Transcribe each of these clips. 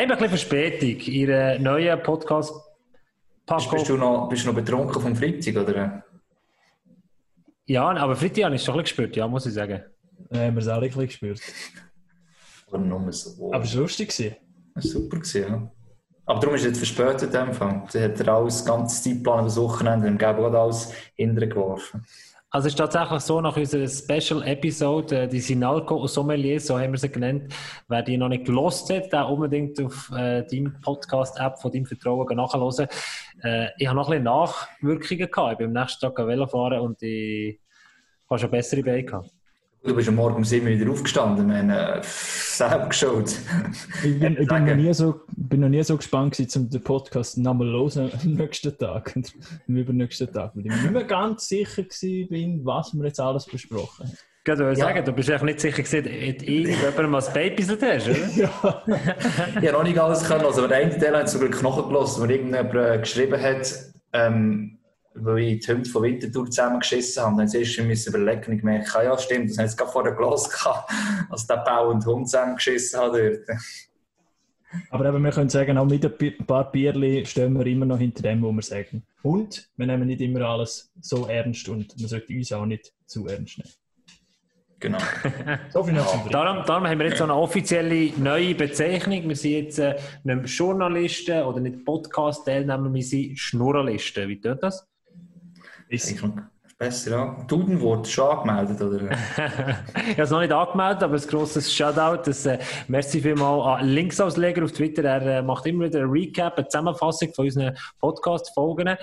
Einfach ein bisschen Verspätung. Ihre neuen Podcast. Bist, bist, du noch, bist du noch betrunken vom Freitag, oder? Ja, aber Freitag habe ich es schon ein bisschen gespürt, ja, muss ich sagen. Ja, haben wir es auch ein bisschen gespürt. Aber nur so. Aber es war lustig. Es war super, gewesen, ja. Aber darum ist es jetzt verspätet in dem Fall. Da hat er alles, ganze Zeitplan über das Wochenende im Geben alles hintergeworfen. Also es ist tatsächlich so, nach unserer Special-Episode, äh, die Sinalco Sommelier, so haben wir sie genannt, wer die noch nicht gelost hat, der unbedingt auf äh, deinem Podcast-App von deinem Vertrauen nachhören. Äh, ich habe noch ein bisschen Nachwirkungen gehabt. Ich bin am nächsten Tag Velo fahren und ich habe schon bessere Beine gehabt. Du bist am Morgen um 7 Uhr wieder aufgestanden, wir haben äh, selber geschaut. Ich bin, ich bin, noch nie so, bin noch nie so gespannt gewesen, um den Podcast nochmal los am nächsten Tag und am übernächsten Tag, weil ich mir nicht mehr ganz sicher bin, was wir jetzt alles besprochen haben. Ich würde sagen, ja. du bist echt nicht sicher gewesen, ob irgendjemand mal das Babysat hast, oder? ja. ich habe noch nicht alles können, also der eine Teil hat zum Glück nachgelassen, wo irgendjemand geschrieben hat, ähm, weil ich die Hunde von Winterthur zusammengeschissen habe. Dann zuerst müssen überlegen und ich merke, ah ja stimmt, das haben sie gerade vor der Glas gehabt, als der Bau und Hund zusammengeschissen hat dort. Aber eben, wir können sagen, auch mit ein paar Bierli stehen wir immer noch hinter dem, was wir sagen. Und wir nehmen nicht immer alles so ernst und man sollte uns auch nicht zu ernst nehmen. Genau. so viel noch ja. darum, darum haben wir jetzt so eine offizielle neue Bezeichnung. Wir sind jetzt äh, nicht Journalisten oder nicht Podcast-Teilnehmer, wir sind Schnurralisten. Wie tut das? Ist besser, ja. Dudenwort schon angemeldet, oder? ich habe es noch nicht angemeldet, aber ein grosses Shoutout. Das, äh, merci vielmals an Linksausleger auf Twitter. Er äh, macht immer wieder ein Recap, eine Zusammenfassung von unseren Podcast-Folgen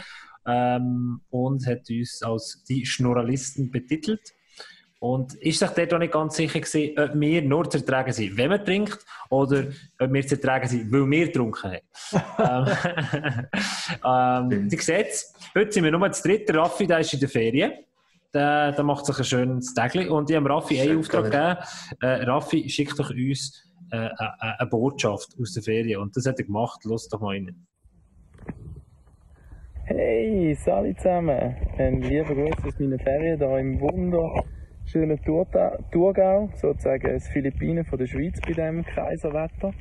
ähm, und hat uns als die Schnurralisten betitelt. Und ist sich dort auch nicht ganz sicher gewesen, ob wir nur zu ertragen sind, wenn man trinkt, oder ob wir zu ertragen sind, weil wir getrunken haben. ähm, ähm, Sie sehen heute sind wir nur das dritte. Raffi, der ist in der Ferien. Der, der macht sich ein schönes Tägli. Und ich habe Raffi einen Auftrag gegeben. Äh, Raffi, schickt doch uns äh, eine, äh, äh, eine Botschaft aus der Ferien. Und das hat er gemacht. Los doch mal rein. Hey, salut zusammen. Ein lieber Gruß aus meinen Ferien hier im Wunder schönen Thurgau, sozusagen das Philippinen von der Schweiz bei diesem Kaiserwetter.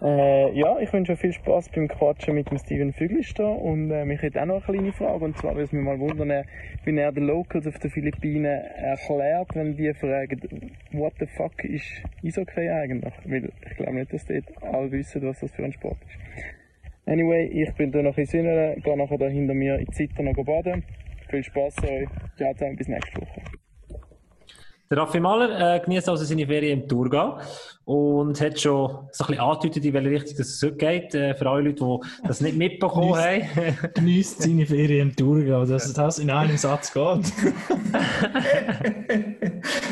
Äh, ja, ich wünsche euch viel Spaß beim Quatschen mit dem Steven Füglister und äh, mich hätte auch noch eine kleine Frage und zwar würde es mich mal wundern, wie er den Locals auf den Philippinen erklärt, wenn die fragen, what the fuck ist Eishockey eigentlich? Weil ich glaube nicht, dass dort alle wissen, was das für ein Sport ist. Anyway, ich bin da noch in Sünneren, gehe nachher da hinter mir in die Zeit noch baden. Viel Spaß euch. Ciao zusammen, bis nächste Woche. Der Raffi Mahler äh, genießt also seine Ferien im Thurgau und hat schon so ein bisschen angedeutet, in welche Richtung das so geht. Äh, für alle Leute, die das nicht mitbekommen haben. genießt seine Ferien im Thurgau, dass das in einem Satz geht.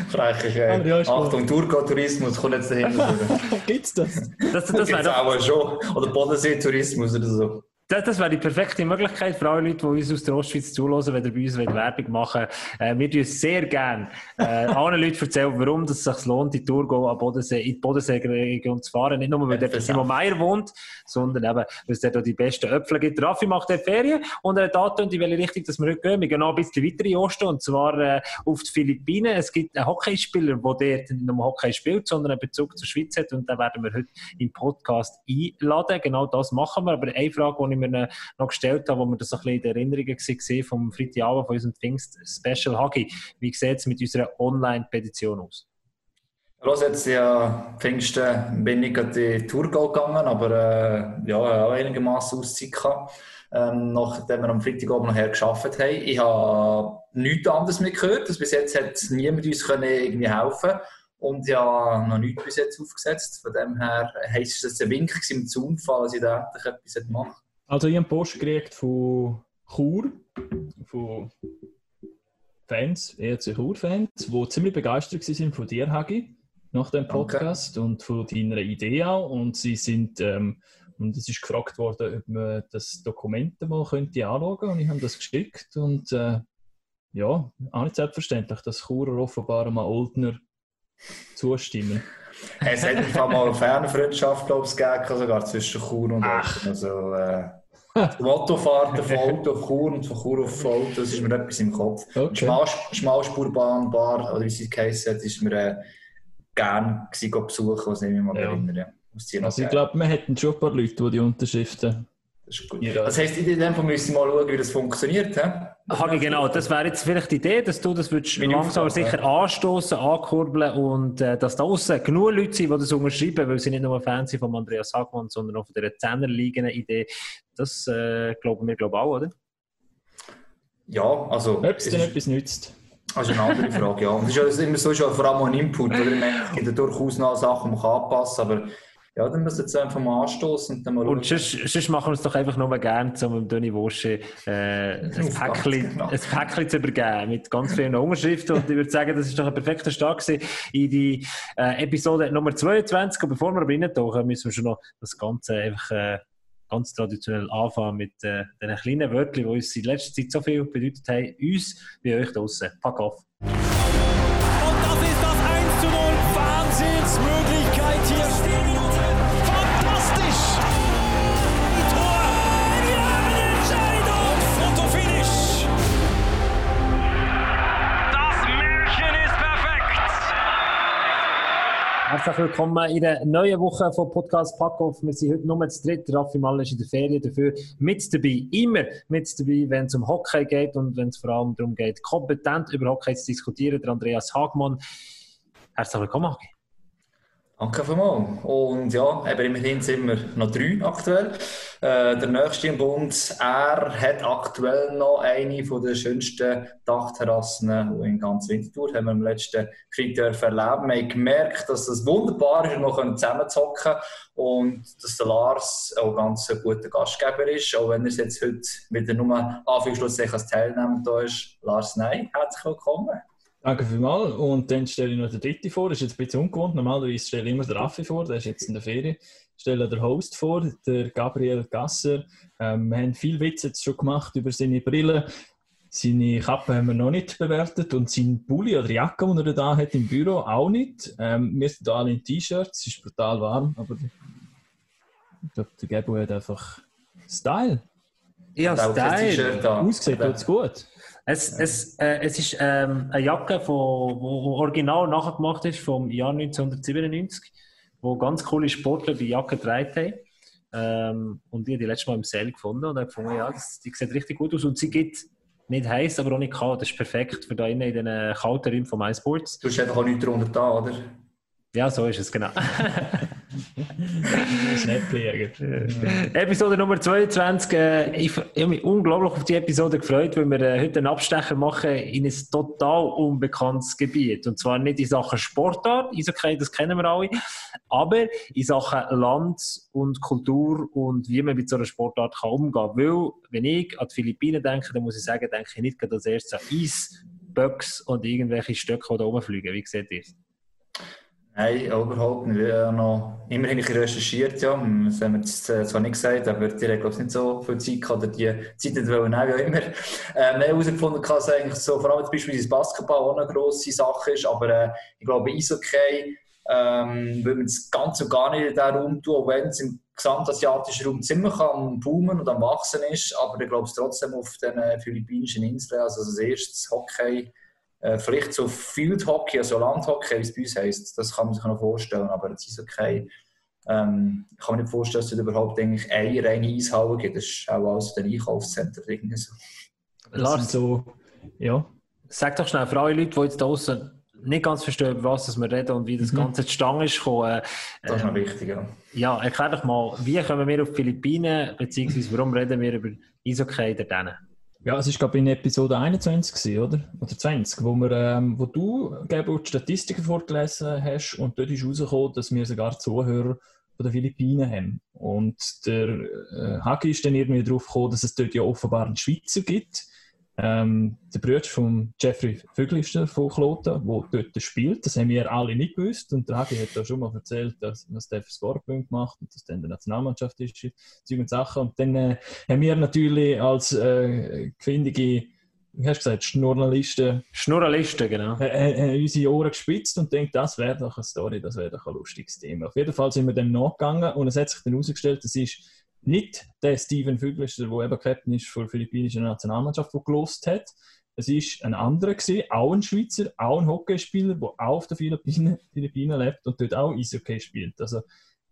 Frech, äh, ja, Achtung, Thurgau-Tourismus kommt jetzt dahinter. Gibt's das? Das, das, das wäre auch schon. Oder Bodensee-Tourismus oder so. Das, das wäre die perfekte Möglichkeit für alle Leute, die uns aus der Ostschweiz zulassen, wenn ihr bei uns Werbung machen äh, Wir tun sehr gerne äh, anderen Leuten erzählen, warum es sich lohnt, die Tour an Bodensee, in die Bodenseeregion zu fahren. Nicht nur, weil dort Simon Meier wohnt, sondern eben, weil es dort die besten Äpfel gibt. Raffi macht dort Ferien und er hat angetönt, in welche Richtung dass wir heute gehen. Wir gehen noch ein bisschen weiter in Osten, und zwar äh, auf die Philippinen. Es gibt einen Hockeyspieler, der dort nicht nur Hockey spielt, sondern einen Bezug zur Schweiz hat und den werden wir heute im Podcast einladen. Genau das machen wir. Aber eine Frage, die ich mir noch gestellt habe, wo wir das ein bisschen in der Erinnerung gesehen vom Freitagabend von unserem Pfingst-Special Hagi. Wie sieht es mit unserer Online-Petition aus? Los, jetzt ja Pfingsten bin ich gerade die Tour gegangen, aber äh, ja, auch einigermaßen Auszeit gehabt, ähm, nachdem wir am Freitagabend nachher geschafft haben. Ich habe nichts anderes mehr gehört. Also bis jetzt hat niemand uns können irgendwie helfen und ja noch nichts bis jetzt aufgesetzt. Von dem her heisst es ein Wink im Zoom-Fall, dass ich da etwas mache. Also ich habe Post gekriegt von Chur, von Fans, ERC Chur-Fans, die ziemlich begeistert waren von dir, Hagi, nach dem Podcast okay. und von deiner Idee auch. Und sie sind, ähm, und es ist gefragt worden, ob man das Dokument mal könnte anschauen und ich habe das geschickt und äh, ja, auch nicht selbstverständlich, dass Churer offenbar mal Oldner zustimmen. Es hat einfach mal eine Fernfreundschaft, glaube ich, gegeben, sogar zwischen Chur und Ach. Also, äh, Mottofahrten von Auto auf Chur und von Chur auf Auto, das ist mir etwas im Kopf. Okay. Schmal, Schmalspurbahn, Bar, oder wie sie geheißen hat, ist mir äh, gerne besuchen, was ich mich mal ja. erinnere. Also ich glaube, man hätten schon ein paar Leute, die die Unterschriften das ist gut. Ja. Das heisst, in dem Fall müssen wir mal schauen, wie das funktioniert. Hagi, genau, das wäre jetzt vielleicht die Idee, dass du das würdest langsam aber sicher ja. anstoßen, ankurbeln und äh, dass da außen genug Leute sind, die das unterschreiben, weil sie nicht nur Fans sind von Andreas Hagmann, sondern auch von dieser Zehnerliegenden Idee. Das äh, glauben wir, glaube ich, auch, oder? Ja, also... Ob es denn etwas nützt. Das ist eine andere Frage, ja. Und das ist ja immer so, schon vor allem ein Input, oder? Es gibt ja durchaus noch Sachen, die man anpassen kann, aber ja, dann müssen wir jetzt einfach mal anstoßen und dann mal Und sonst, sonst machen wir es doch einfach nur gerne, um dem Döni Wosche äh, ein, Päckchen, genau. ein Päckchen zu übergeben mit ganz vielen Unterschriften. Und ich würde sagen, das ist doch ein perfekter Start in die äh, Episode Nummer 22. Und bevor wir aber reintauchen, müssen wir schon noch das Ganze einfach äh, ganz traditionell anfangen mit äh, den kleinen Wörtern, die uns in letzter Zeit so viel bedeutet haben, uns wie euch draußen. Pack auf! Herzlich willkommen in der neuen Woche von Podcast Packoff. Wir sind heute nur zu dritt. Raffi Mal ist in der Ferien dafür mit dabei. Immer mit dabei, wenn es um Hockey geht und wenn es vor allem darum geht, kompetent über Hockey zu diskutieren. Der Andreas Hagmann. Herzlich willkommen, Hagi. Danke vielmals. Und ja, eben immerhin sind wir noch drei aktuell. Äh, der nächste im Bund, er hat aktuell noch eine der schönsten Dachterrassen in ganz Winterthur. Haben wir im letzten Krieg erleben. Wir haben gemerkt, dass es wunderbar ist, noch zusammenzocken und dass der Lars auch ganz ein guter Gastgeber ist, auch wenn er jetzt heute wieder nur Anführungsschlusszeichen als Teilnehmer da ist. Lars, nein, herzlich willkommen. Danke vielmals. Und dann stelle ich noch den dritten vor. Das ist jetzt ein bisschen ungewohnt. Normalerweise stelle ich immer den Raffi vor, der ist jetzt in der Ferie. Ich stelle den Host vor, der Gabriel Gasser. Ähm, wir haben viel Witze jetzt schon gemacht über seine Brille. Seine Kappe haben wir noch nicht bewertet und sein Pulli oder Jacke, die er da hat im Büro, auch nicht. Ähm, wir sind alle in T-Shirts, es ist brutal warm, aber ich glaube, der Gabo hat einfach Style. Ja, Style. Aussieht tut's gut. Es, es, äh, es ist ähm, eine Jacke, die original nachgemacht ist vom Jahr 1997, wo ganz coole Sportler die Jacke getragen haben. Ähm, und ich habe die letzte Mal im Sale gefunden und habe gefunden, ja, das, die sieht richtig gut aus und sie geht nicht heiß, aber auch nicht kalt. Das ist perfekt für da innen in den kalten Räumen von MySports. Du hast einfach auch nichts drunter da, oder? Ja, so ist es, genau. Schnäppjäger. Episode Nummer 22. Äh, ich, ich habe mich unglaublich auf die Episode gefreut, weil wir äh, heute einen Abstecher machen in ein total unbekanntes Gebiet. Und zwar nicht in Sachen Sportart, Eishockey, das kennen wir alle, aber in Sachen Land und Kultur und wie man mit so einer Sportart kann umgehen kann. Weil, wenn ich an die Philippinen denke, dann muss ich sagen, denke ich nicht als erstes an Eis, Böcks und irgendwelche Stöcke, die da rumfliegen. Wie seht ihr es? Nein, überhaupt nicht. Haben noch immerhin recherchiert, ja. Das haben wir äh, zwar nicht gesagt, aber die haben, glaube ich, nicht so viel Zeit gehabt, oder die Zeit nicht wollen, wie auch immer. Ähm, wir haben herausgefunden, dass eigentlich so, vor allem zum Beispiel das Basketball auch eine grosse Sache ist, aber äh, ich glaube, Eishockey ähm, will man es ganz und gar nicht in diesem Raum tun, auch wenn es im gesamtasiatischen Raum ziemlich am Boomen und am Wachsen ist, aber ich glaube es trotzdem auf den äh, philippinischen Inseln, also als erstes Hockey, äh, vielleicht so Field Hockey, also Landhockey, wie es bei uns heisst, das kann man sich noch vorstellen, aber das ist okay. Ähm, ich kann mir nicht vorstellen, dass es überhaupt eigentlich eine reine Eishalle gibt. Das ist auch alles ein Einkaufszentrum. Irgendwie so. Lars, so, ja. Sag doch schnell für alle Leute, die jetzt draußen nicht ganz verstehen, über was wir reden und wie das mhm. Ganze zustande ist gekommen. das ist noch ähm, wichtig, ja. Ja, erklär doch mal, wie kommen wir auf die Philippinen, beziehungsweise warum reden wir über Eishockey dort? Ja, es war, glaube ich, in Episode 21, gewesen, oder? Oder 20, wo, wir, ähm, wo du, Gabo, die Statistiken vorgelesen hast und dort ist rausgekommen, dass wir sogar Zuhörer von den Philippinen haben. Und der äh, Hagi ist dann irgendwie darauf gekommen, dass es dort ja offenbar einen Schweizer gibt, ähm, der Bruder von Jeffrey Vöglister von Kloten, der dort spielt, das haben wir alle nicht gewusst. Und der Hagi hat da schon mal erzählt, dass, was der für Scorpion gemacht und dass der in der Nationalmannschaft ist, Zeug Sachen. Und dann äh, haben wir natürlich als äh, findige wie hast du gesagt, Schnurralisten. Schnurralisten, genau. Äh, äh, unsere Ohren gespitzt und denkt, das wäre doch eine Story, das wäre doch ein lustiges Thema. Auf jeden Fall sind wir dann nachgegangen und es hat sich dann herausgestellt, das ist nicht der Steven Füglister, der eben Captain ist für die philippinische Nationalmannschaft, der gelost hat. Es war ein anderer, gewesen, auch ein Schweizer, auch ein Hockeyspieler, der auch auf den Philippinen, lebt und dort auch Eishockey spielt. Also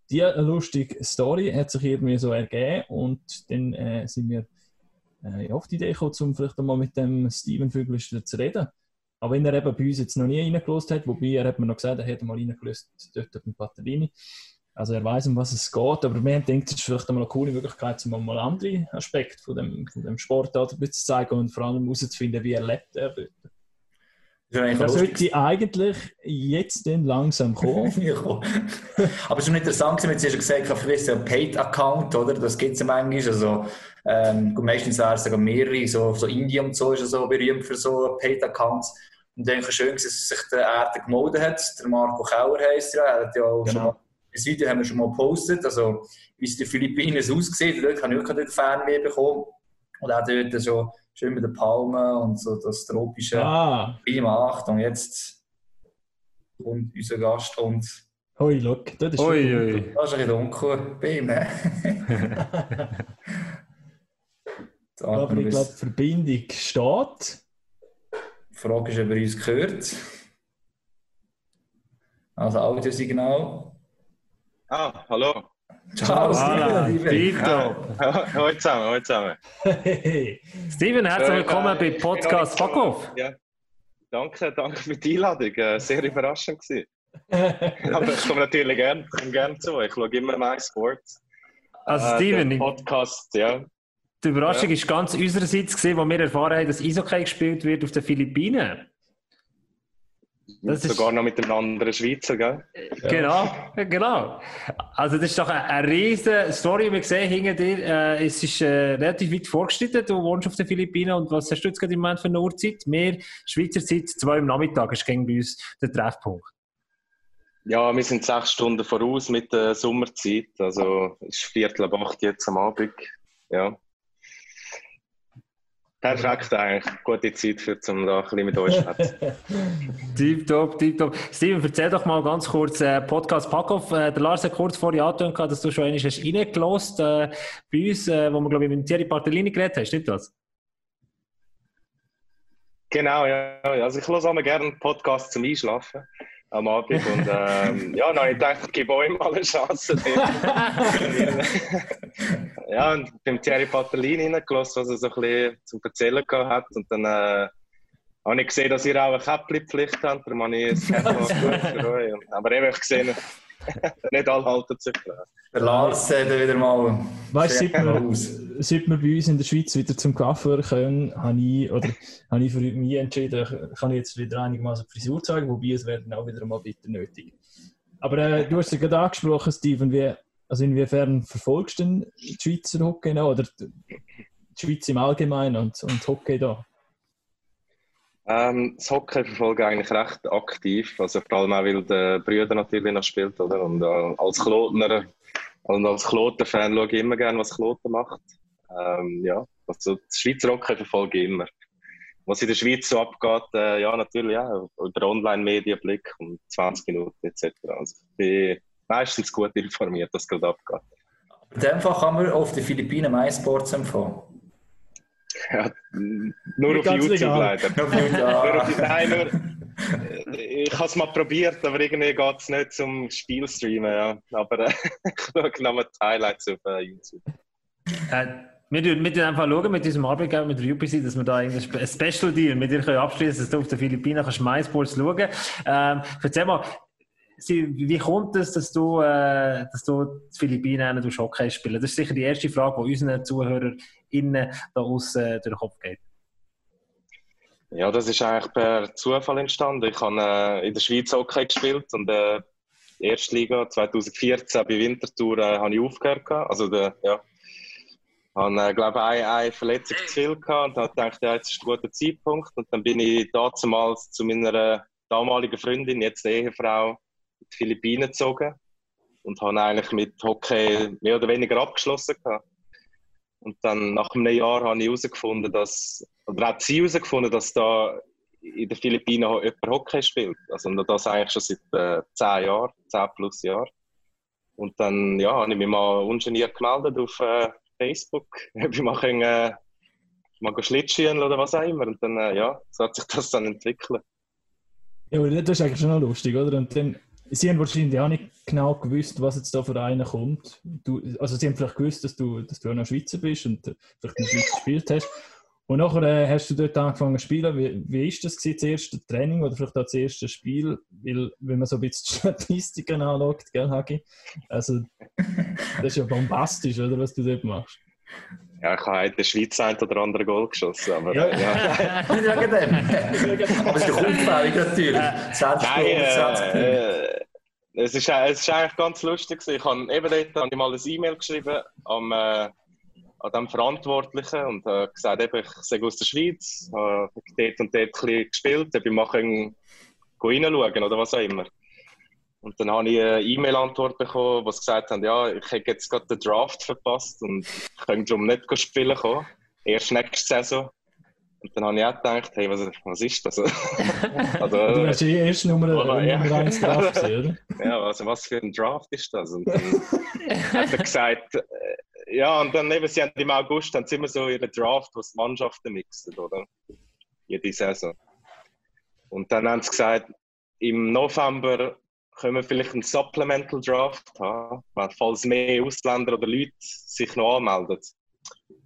diese lustige Story hat sich irgendwie so ergeben und dann äh, sind wir äh, auf die Idee gekommen, um vielleicht einmal mit dem Steven Vögelister zu reden. Aber wenn er eben bei uns jetzt noch nie reingelost hat, wobei er hat mir noch gesagt, er hätte mal reingelost dort dem Batterini. Also er weiß, um was es geht, aber wir denken, es ist vielleicht einmal eine coole Möglichkeit, um mal andere Aspekte von dem, von dem Sport zu zeigen und vor allem herauszufinden, wie er lebt er dort. Das sollte eigentlich jetzt dann langsam kommen. Aber es ist schon interessant, wenn Sie schon gesagt haben, vielleicht ein Paid-Account, oder? Das gibt es ja manchmal. Also, ähm, meistens wären es mehrere, so, so Indien und so ist ja so berühmt für so Paid-Accounts. Und ich denke schön, dass sich der Erde gemeldet hat. Der Marco Kauer heisst ja, er hat ja auch genau. schon mal, das Video haben wir schon mal gepostet, also wie es in den Philippinen aussieht. Dort habe ich auch dort Fernweh bekommen. Und auch dort schon schön mit den Palmen und so das tropische ah. Klima. Achtung, jetzt kommt unser Gast und. Hoi, look, das ist oi, oi. Das ist ein bisschen dunkel bei ihm. Aber ich glaube, die Verbindung steht. Die Frage ist, ob er uns gehört. Also Audiosignal. Ah, hallo. Ciao, Steven. Steven. Hallo zusammen, hallo zusammen. Steven, herzlich willkommen bei Podcast Fuck Off. Ja. Danke, danke für die Einladung. Äh, sehr überraschend gewesen. Aber ich komme natürlich gerne gern zu. Ich schaue immer My Sports. Also Steven, äh, Podcast, ja. Die Überraschung ja. ist ganz unsererseits gesehen, wo wir erfahren haben, dass Eishockey gespielt wird auf den Philippinen. Das Sogar ist, noch mit einem anderen Schweizer, gell? Genau, genau. Also das ist doch eine, eine riesige Story, wir sehen hinter dir. Äh, es ist äh, relativ weit vorgeschritten, du wohnst auf den Philippinen und was hast du jetzt gerade im Moment für eine Uhrzeit? Mehr Schweizer Zeit, zwei im Nachmittag ist gegen bei uns der Treffpunkt. Ja, wir sind sechs Stunden voraus mit der Sommerzeit, also es ist Viertel ab acht jetzt am Abend, ja. Perfekt eigentlich. Gute Zeit, für, um da ein bisschen mit euch zu Tipptopp, tipptopp. Steven, erzähl doch mal ganz kurz äh, Podcast Packoff. Äh, der Lars hat kurz vorher angetönt, dass du schon einmal reingelost äh, bei uns, äh, wo wir, glaube ich, mit Thierry Bartellini geredet haben. Stimmt das? Genau, ja. Also ich höre auch gerne einen Podcast zum Einschlafen am Abend. Und ähm, ja, dann habe ich gedacht, ich gebe euch mal eine Chance. ja, und beim Thierry Patellini reingelassen, was er so ein bisschen zum Erzählen hat. Und dann äh, habe ich gesehen, dass ihr auch eine Käppli-Pflicht habt. Darum habe ich es gut für euch. Aber eben, ich gesehen, nicht alle halten sich dran. Der Lars sieht wieder mal. Weißt seit, wir, seit wir bei uns in der Schweiz wieder zum Coiffeur können, habe ich, oder, habe ich für mich entschieden, kann ich jetzt wieder einigermaßen Frisur zeigen, wobei es werden auch wieder mal bitte nötig. Aber äh, du hast es ja gerade angesprochen, Steven, wie, also inwiefern verfolgst du den Schweizer Hockey noch, oder die Schweiz im Allgemeinen und, und Hockey da? Ähm, das Hockey verfolge ich eigentlich recht aktiv, also vor allem auch, weil der Brüder natürlich noch spielt, oder? Und äh, als Klotner und als Kloten-Fan schaue ich immer gerne, was Kloten macht. Ähm, ja, also das Schweizer Hockey verfolge ich immer. Was in der Schweiz so abgeht, äh, ja, natürlich, ja, über Online-Medienblick um 20 Minuten etc. Also ich bin meistens gut informiert, was gerade abgeht. In dem Fall kann man auf den Philippinen MySports empfehlen. Ja, nur auf YouTube leider. nur auf, nein, nur, ich habe es mal probiert, aber irgendwie geht es nicht zum Spielstreamen. Ja. Aber äh, ich schaue noch die Highlights auf äh, YouTube. Äh, wir müssen einfach schauen mit diesem Arbeitgeber, mit der UPC, dass wir da ein Special Deal mit dir abschließen dass du auf den Philippinen kannst MySports schauen Ähm, erzähl mal, wie kommt es, dass du, äh, dass du die Philippinen Hockey spielen? Das ist sicher die erste Frage, die unseren ZuhörerInnen da aus äh, durch den Kopf geht. Ja, das ist eigentlich per Zufall entstanden. Ich habe äh, in der Schweiz Hockey gespielt und äh, die erste Liga 2014 bei Winterthur äh, habe ich aufgehört. Also der, ja, habe, äh, glaube ich, eine, eine Verletzung zu viel gehabt und gedacht, ja, jetzt ist ein guter Zeitpunkt. Und dann bin ich damals zu meiner damaligen Freundin, jetzt Ehefrau, die Philippinen gezogen und habe eigentlich mit Hockey mehr oder weniger abgeschlossen gehabt. Und dann nach einem Jahr habe ich herausgefunden, dass, oder hat sie herausgefunden, dass da in den Philippinen jemand Hockey spielt. Also und das eigentlich schon seit äh, zehn Jahren, zehn plus Jahren. Und dann ja, habe ich mich mal ungeniert gemeldet auf äh, Facebook, ob ich mal, können, äh, mal Schlittschuhen oder was auch immer. Und dann, äh, ja, so hat sich das dann entwickelt. Ja, aber das ist eigentlich schon noch lustig, oder? Und dann sie haben wahrscheinlich auch nicht genau gewusst, was jetzt da für einen kommt. Du, also sie haben vielleicht gewusst, dass du, dass du auch noch Schweizer bist und äh, vielleicht in der Schweiz gespielt hast. Und nachher äh, hast du dort angefangen zu spielen. Wie, ist das das erste Training oder vielleicht auch das erste Spiel? Weil, wenn man so ein bisschen Statistiken anschaut, gell, Hagi? Also, das ist ja bombastisch, oder, was du dort machst. Ja, ich habe in der Schweiz ein oder andere Goal geschossen. Aber, ja, ja. Nicht wegen dem. aber es ist doch unfällig natürlich. Nein, äh, äh, es, ist, es ist eigentlich ganz lustig. Ich habe eben dort habe ich mal eine E-Mail geschrieben am, äh, an dem Verantwortlichen und äh, gesagt, eben, ich sei aus der Schweiz, habe dort und dort ein bisschen gespielt, ich mal reinschauen oder was auch immer. Und dann habe ich eine E-Mail-Antwort bekommen, sie gesagt haben, ja, ich habe jetzt gerade den Draft verpasst und ich könnte darum nicht spielen kommen. Erst nächste Saison. Und dann habe ich auch gedacht, hey, was, was ist das? also, du hast eh erst Nummer, oh, ja. Nummer 1 Draft gesehen, oder? Ja, also was für ein Draft ist das? Und dann hat er gesagt, äh, ja, und dann eben, sie haben im August haben sie immer so ihren Draft, wo sie Mannschaften mixen, oder? Jede Saison. Und dann haben sie gesagt, im November können wir vielleicht einen Supplemental Draft haben, falls mehr Ausländer oder Leute sich noch anmelden.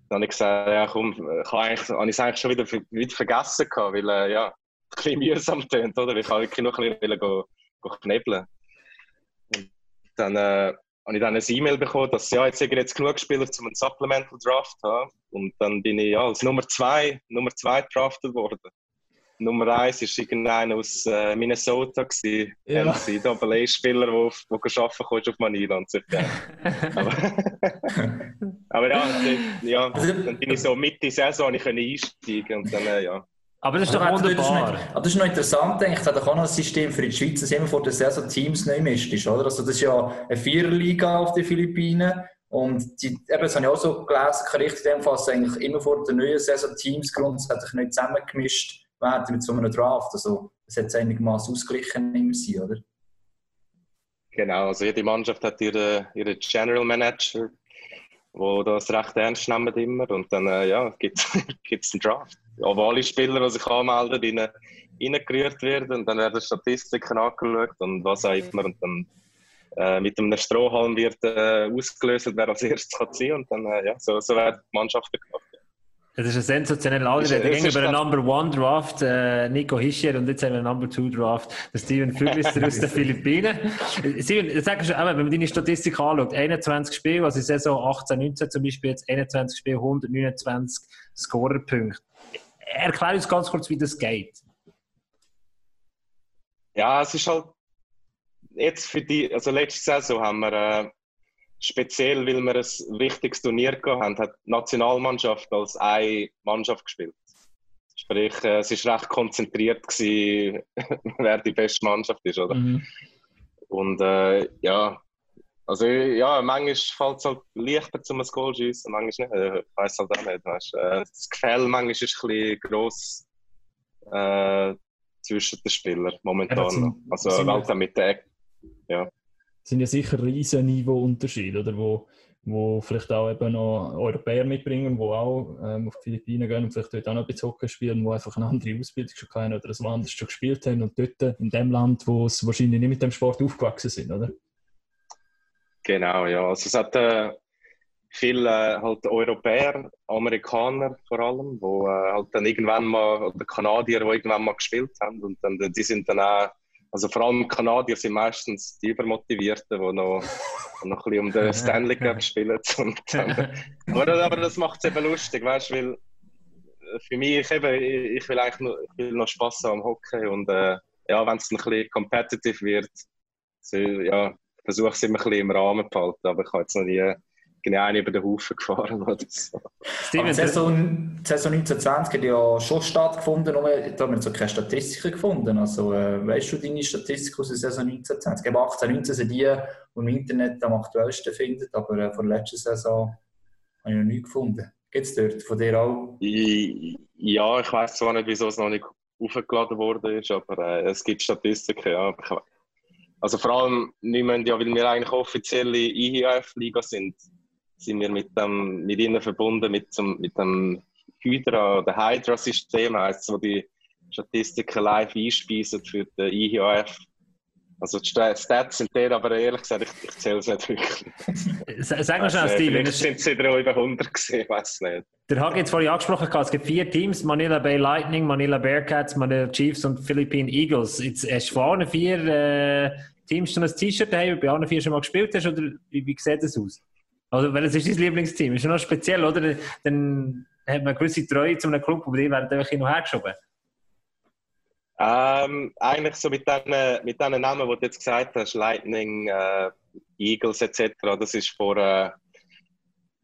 Dann habe ich gesagt, ja komm, ich habe, eigentlich, habe ich es eigentlich schon wieder, wieder vergessen gehabt, weil äh, ja, ein bisschen mühsam tönt, oder? Ich wollte wirklich noch ein bisschen knebeln. Und dann äh, habe ich dann eine E-Mail bekommen, dass ja, jetzt jetzt genug Spieler zum einen Supplemental Draft haben. Und dann bin ich ja als Nummer zwei, Nummer zwei drafted worden. Nummer eins war irgendeiner aus äh, Minnesota, gewesen, ja. NCAA-Spieler, der, der arbeiten konnte auf Manila und so. aber, aber ja, dann, ja, dann bin ich so Mitte Saison ich einsteigen und dann, äh, ja. Aber das ist doch aber wunderbar. Das ist, noch, das ist noch interessant, denke ich. hat auch noch ein System für die Schweiz, dass immer vor der Saison Teams neu mischt, oder? Also das ist ja eine Viererliga auf den Philippinen. Und die, eben, das habe ich auch so gelesen, richtig in dem Fall, dass eigentlich immer vor der neuen Saison Teams grundsätzlich nicht zusammengemischt werden mit so einem Draft. Also es hat einigermaßen ausgeglichen immer sein, oder? Genau, also jede Mannschaft hat ihren ihre General Manager, wo das recht ernst nehmen immer und dann äh, ja, gibt es einen Draft. Aber alle Spieler, die sich anmelden, rein, reingerührt werden und dann werden Statistiken angeschaut und was auch immer und dann äh, mit einem Strohhalm wird äh, ausgelöst, wer als erstes kann ziehen und dann äh, ja, so, so werden die Mannschaften gemacht. Das ist ein sensationeller Alter. Der ging über einen Number One Draft, äh, Nico Hischer, und jetzt haben wir einen Number Two Draft, der Steven Füglister aus den Philippinen. Steven, sag schon, wenn man deine Statistik anschaut, 21 Spiele, also in Saison 18, 19 zum Beispiel, jetzt 21 Spiele, 129 Scorerpunkte. Erklär uns ganz kurz, wie das geht. Ja, es ist halt jetzt für die, also letzte Saison haben wir äh, speziell, weil wir ein wichtiges Turnier haben, hat die Nationalmannschaft als eine Mannschaft gespielt. Sprich, äh, es war recht konzentriert, gewesen, wer die beste Mannschaft ist, oder? Mhm. Und äh, ja, also ja, manchmal fällt es halt leichter zum ein Goal schießen, manchmal nicht. Ich weiß halt auch nicht. Weißt, äh, das Gefälle manchmal ist ein bisschen gross äh, zwischen den Spielern momentan. Ja, sind, also, weil halt mit der ja sind ja sicher riesen Niveauunterschiede, oder? Wo, wo vielleicht auch eben noch Europäer mitbringen, die auch ähm, auf die Philippinen gehen und vielleicht dort auch noch ein bisschen Hockey spielen, die einfach eine andere Ausbildung schon haben oder ein anderes schon gespielt haben und dort in dem Land, wo sie wahrscheinlich nicht mit dem Sport aufgewachsen sind, oder? Genau, ja. Also es hat äh, viele äh, halt Europäer, Amerikaner vor allem, wo äh, halt dann irgendwann mal, oder Kanadier, die irgendwann mal gespielt haben und dann, die sind dann auch also vor allem Kanadier sind meistens die Übermotivierten, die noch, noch ein bisschen um den Stanley Cup spielen. Und dann, aber, aber das macht es eben lustig, weißt du, weil für mich eben, ich will eigentlich noch, ich will noch Spass haben am Hockey und äh, ja, wenn es ein bisschen competitive wird, so, ja, versuche ich es immer ein bisschen im Rahmen zu behalten, aber ich habe jetzt noch nie genau über den Haufen gefahren oder so. Steven, die Saison, Saison 1920 hat ja schon stattgefunden, nur da haben wir so keine Statistiken gefunden. Also, äh, weißt du deine Statistik aus der Saison 1920? Eben 18, 19 sind die, die im Internet am aktuellsten findet, aber äh, von der letzten Saison habe ich noch nichts gefunden. Gibt es dort von dir auch? Ja, ich weiß zwar nicht, wieso es noch nicht aufgeladen worden ist, aber äh, es gibt Statistiken, ja. Also vor allem, wir ja, weil wir eigentlich offizielle IHF-Liga sind, sind wir mit, dem, mit ihnen verbunden, mit, zum, mit dem Hydra, oder Hydra-System, heißt wo die Statistiken live einspeisen für den IHF. Also die Stats sind der, aber ehrlich gesagt, ich, ich zähle es nicht wirklich. Sag mal schnell, Steven. Es sind sie über 100 gesehen, ich weiß nicht. Der Hagi jetzt vorhin angesprochen, es gibt vier Teams, Manila Bay Lightning, Manila Bearcats, Manila Chiefs und Philippine Eagles. Jetzt hast du von allen vier äh, Teams schon ein T-Shirt daheim, bei allen vier schon mal gespielt hast, oder wie, wie sieht das aus? Also, welches ist dein Lieblingsteam? Ist schon noch speziell, oder? Dann hat man eine gewisse Treue zu einem Club, aber die werden einfach hin und her geschoben. Ähm, eigentlich so mit diesen mit den Namen, die du jetzt gesagt hast, Lightning, äh, Eagles etc., das ist vor, äh,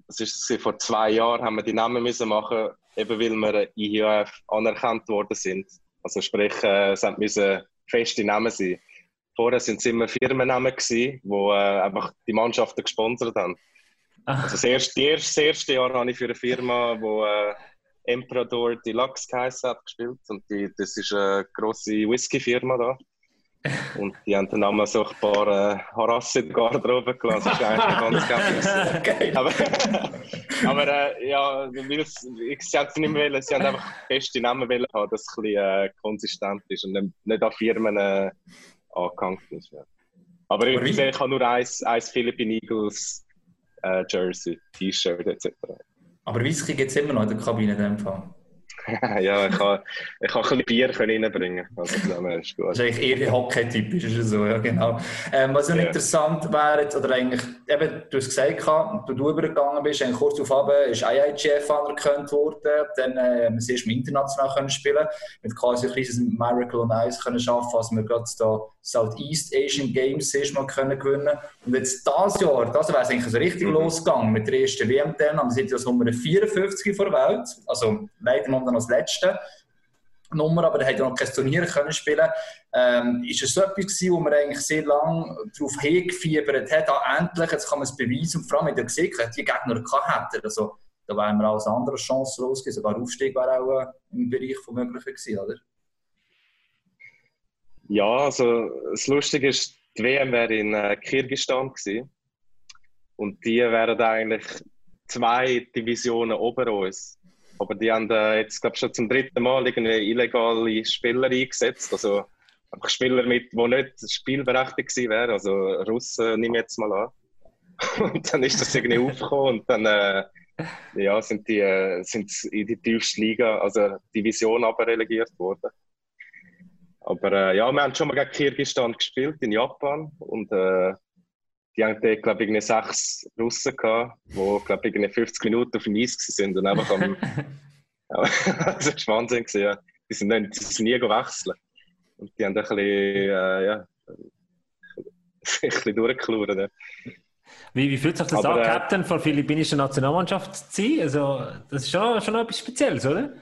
das ist vor zwei Jahren haben wir die Namen müssen machen, eben weil wir IHF anerkannt worden sind. Also sprich, äh, es müssen feste Namen sein. Vorher sind es immer Firmennamen gewesen, wo äh, einfach die Mannschaften gesponsert haben. Also das erste, das erste Jahr habe ich für eine Firma, wo äh, Emperador Deluxe geheißen hat, gespielt. Und die, das ist eine grosse Whisky-Firma da. Und die haben dann einmal so ein paar äh, Harasse in die Garderobe gelassen. Das ist eigentlich ganz geil. aber aber äh, ja, sie haben nicht mehr wollen, sie haben einfach feste Namen wollen haben, dass es ein bisschen äh, konsistent ist und nicht, nicht an Firmen äh, angehängt ist. Ja. Aber, aber ich, ich habe nur eins, eins Philippine Eagles äh, Jersey, T-Shirt etc. Aber Whisky gibt es immer noch in der Kabine in dem Fall. ja, ich kann, ich kann ein bisschen Bier reinbringen. Also, das ist gut. Das ist eigentlich eher Hockey-typisch, ist so, ja, genau. Ähm, was ja. interessant wäre, oder eigentlich, eben, du hast gesagt, du, du übergegangen bist, eigentlich kurz auf Abend ist IIGF anerkannt worden, dann äh, wir erst international können spielen, mit quasi ein kleines Miracle on Ice können schaffen, als wir gerade da Southeast Asian Games erst mal können gewinnen Und jetzt dieses Jahr, das wäre es eigentlich so richtig mhm. losgegangen mit der ersten WM dann, wir sind jetzt Nummer 54 vor der Welt, also leider noch als letzte Nummer, aber er hat ja noch kein Turnier können spielen. Ähm, ist es so etwas gewesen, wo man eigentlich sehr lange darauf hingefiebert hat, ah, endlich, jetzt kann man es beweisen und vor allem, wenn er gesehen hat, die Gegner gehabt hätte, also da wären wir als andere Chance losgehen, sogar Aufstieg wäre auch äh, im Bereich von Möglichen gewesen, oder? Ja, also das Lustige ist, die WM wäre in äh, Kirgisistan gewesen. Und die wären eigentlich zwei Divisionen ober uns. Aber die haben äh, jetzt, glaube ich, schon zum dritten Mal irgendwie illegale Spieler eingesetzt. Also einfach Spieler, mit, die nicht spielberechtigt wären. Also Russen nehme ich jetzt mal an. und dann ist das irgendwie aufgekommen und dann äh, ja, sind die äh, sind in die tiefste Liga, also Division aber relegiert worden. Aber äh, ja, wir haben schon mal gegen Kirgisistan gespielt in Japan und äh, die haben dort, glaube ich, sechs Russen gehabt, die, glaube ich, 50 Minuten auf dem Eis sind und einfach am. das war Wahnsinn. Ja. Die sind, nicht, die sind nie gewechselt. Und die haben ein bisschen, äh, ja, ein bisschen durchgeklaut. Ja. Wie, wie fühlt sich das Aber, an, äh, Captain von der philippinischen Nationalmannschaft zu sein? Also, das ist schon, schon etwas Spezielles, oder?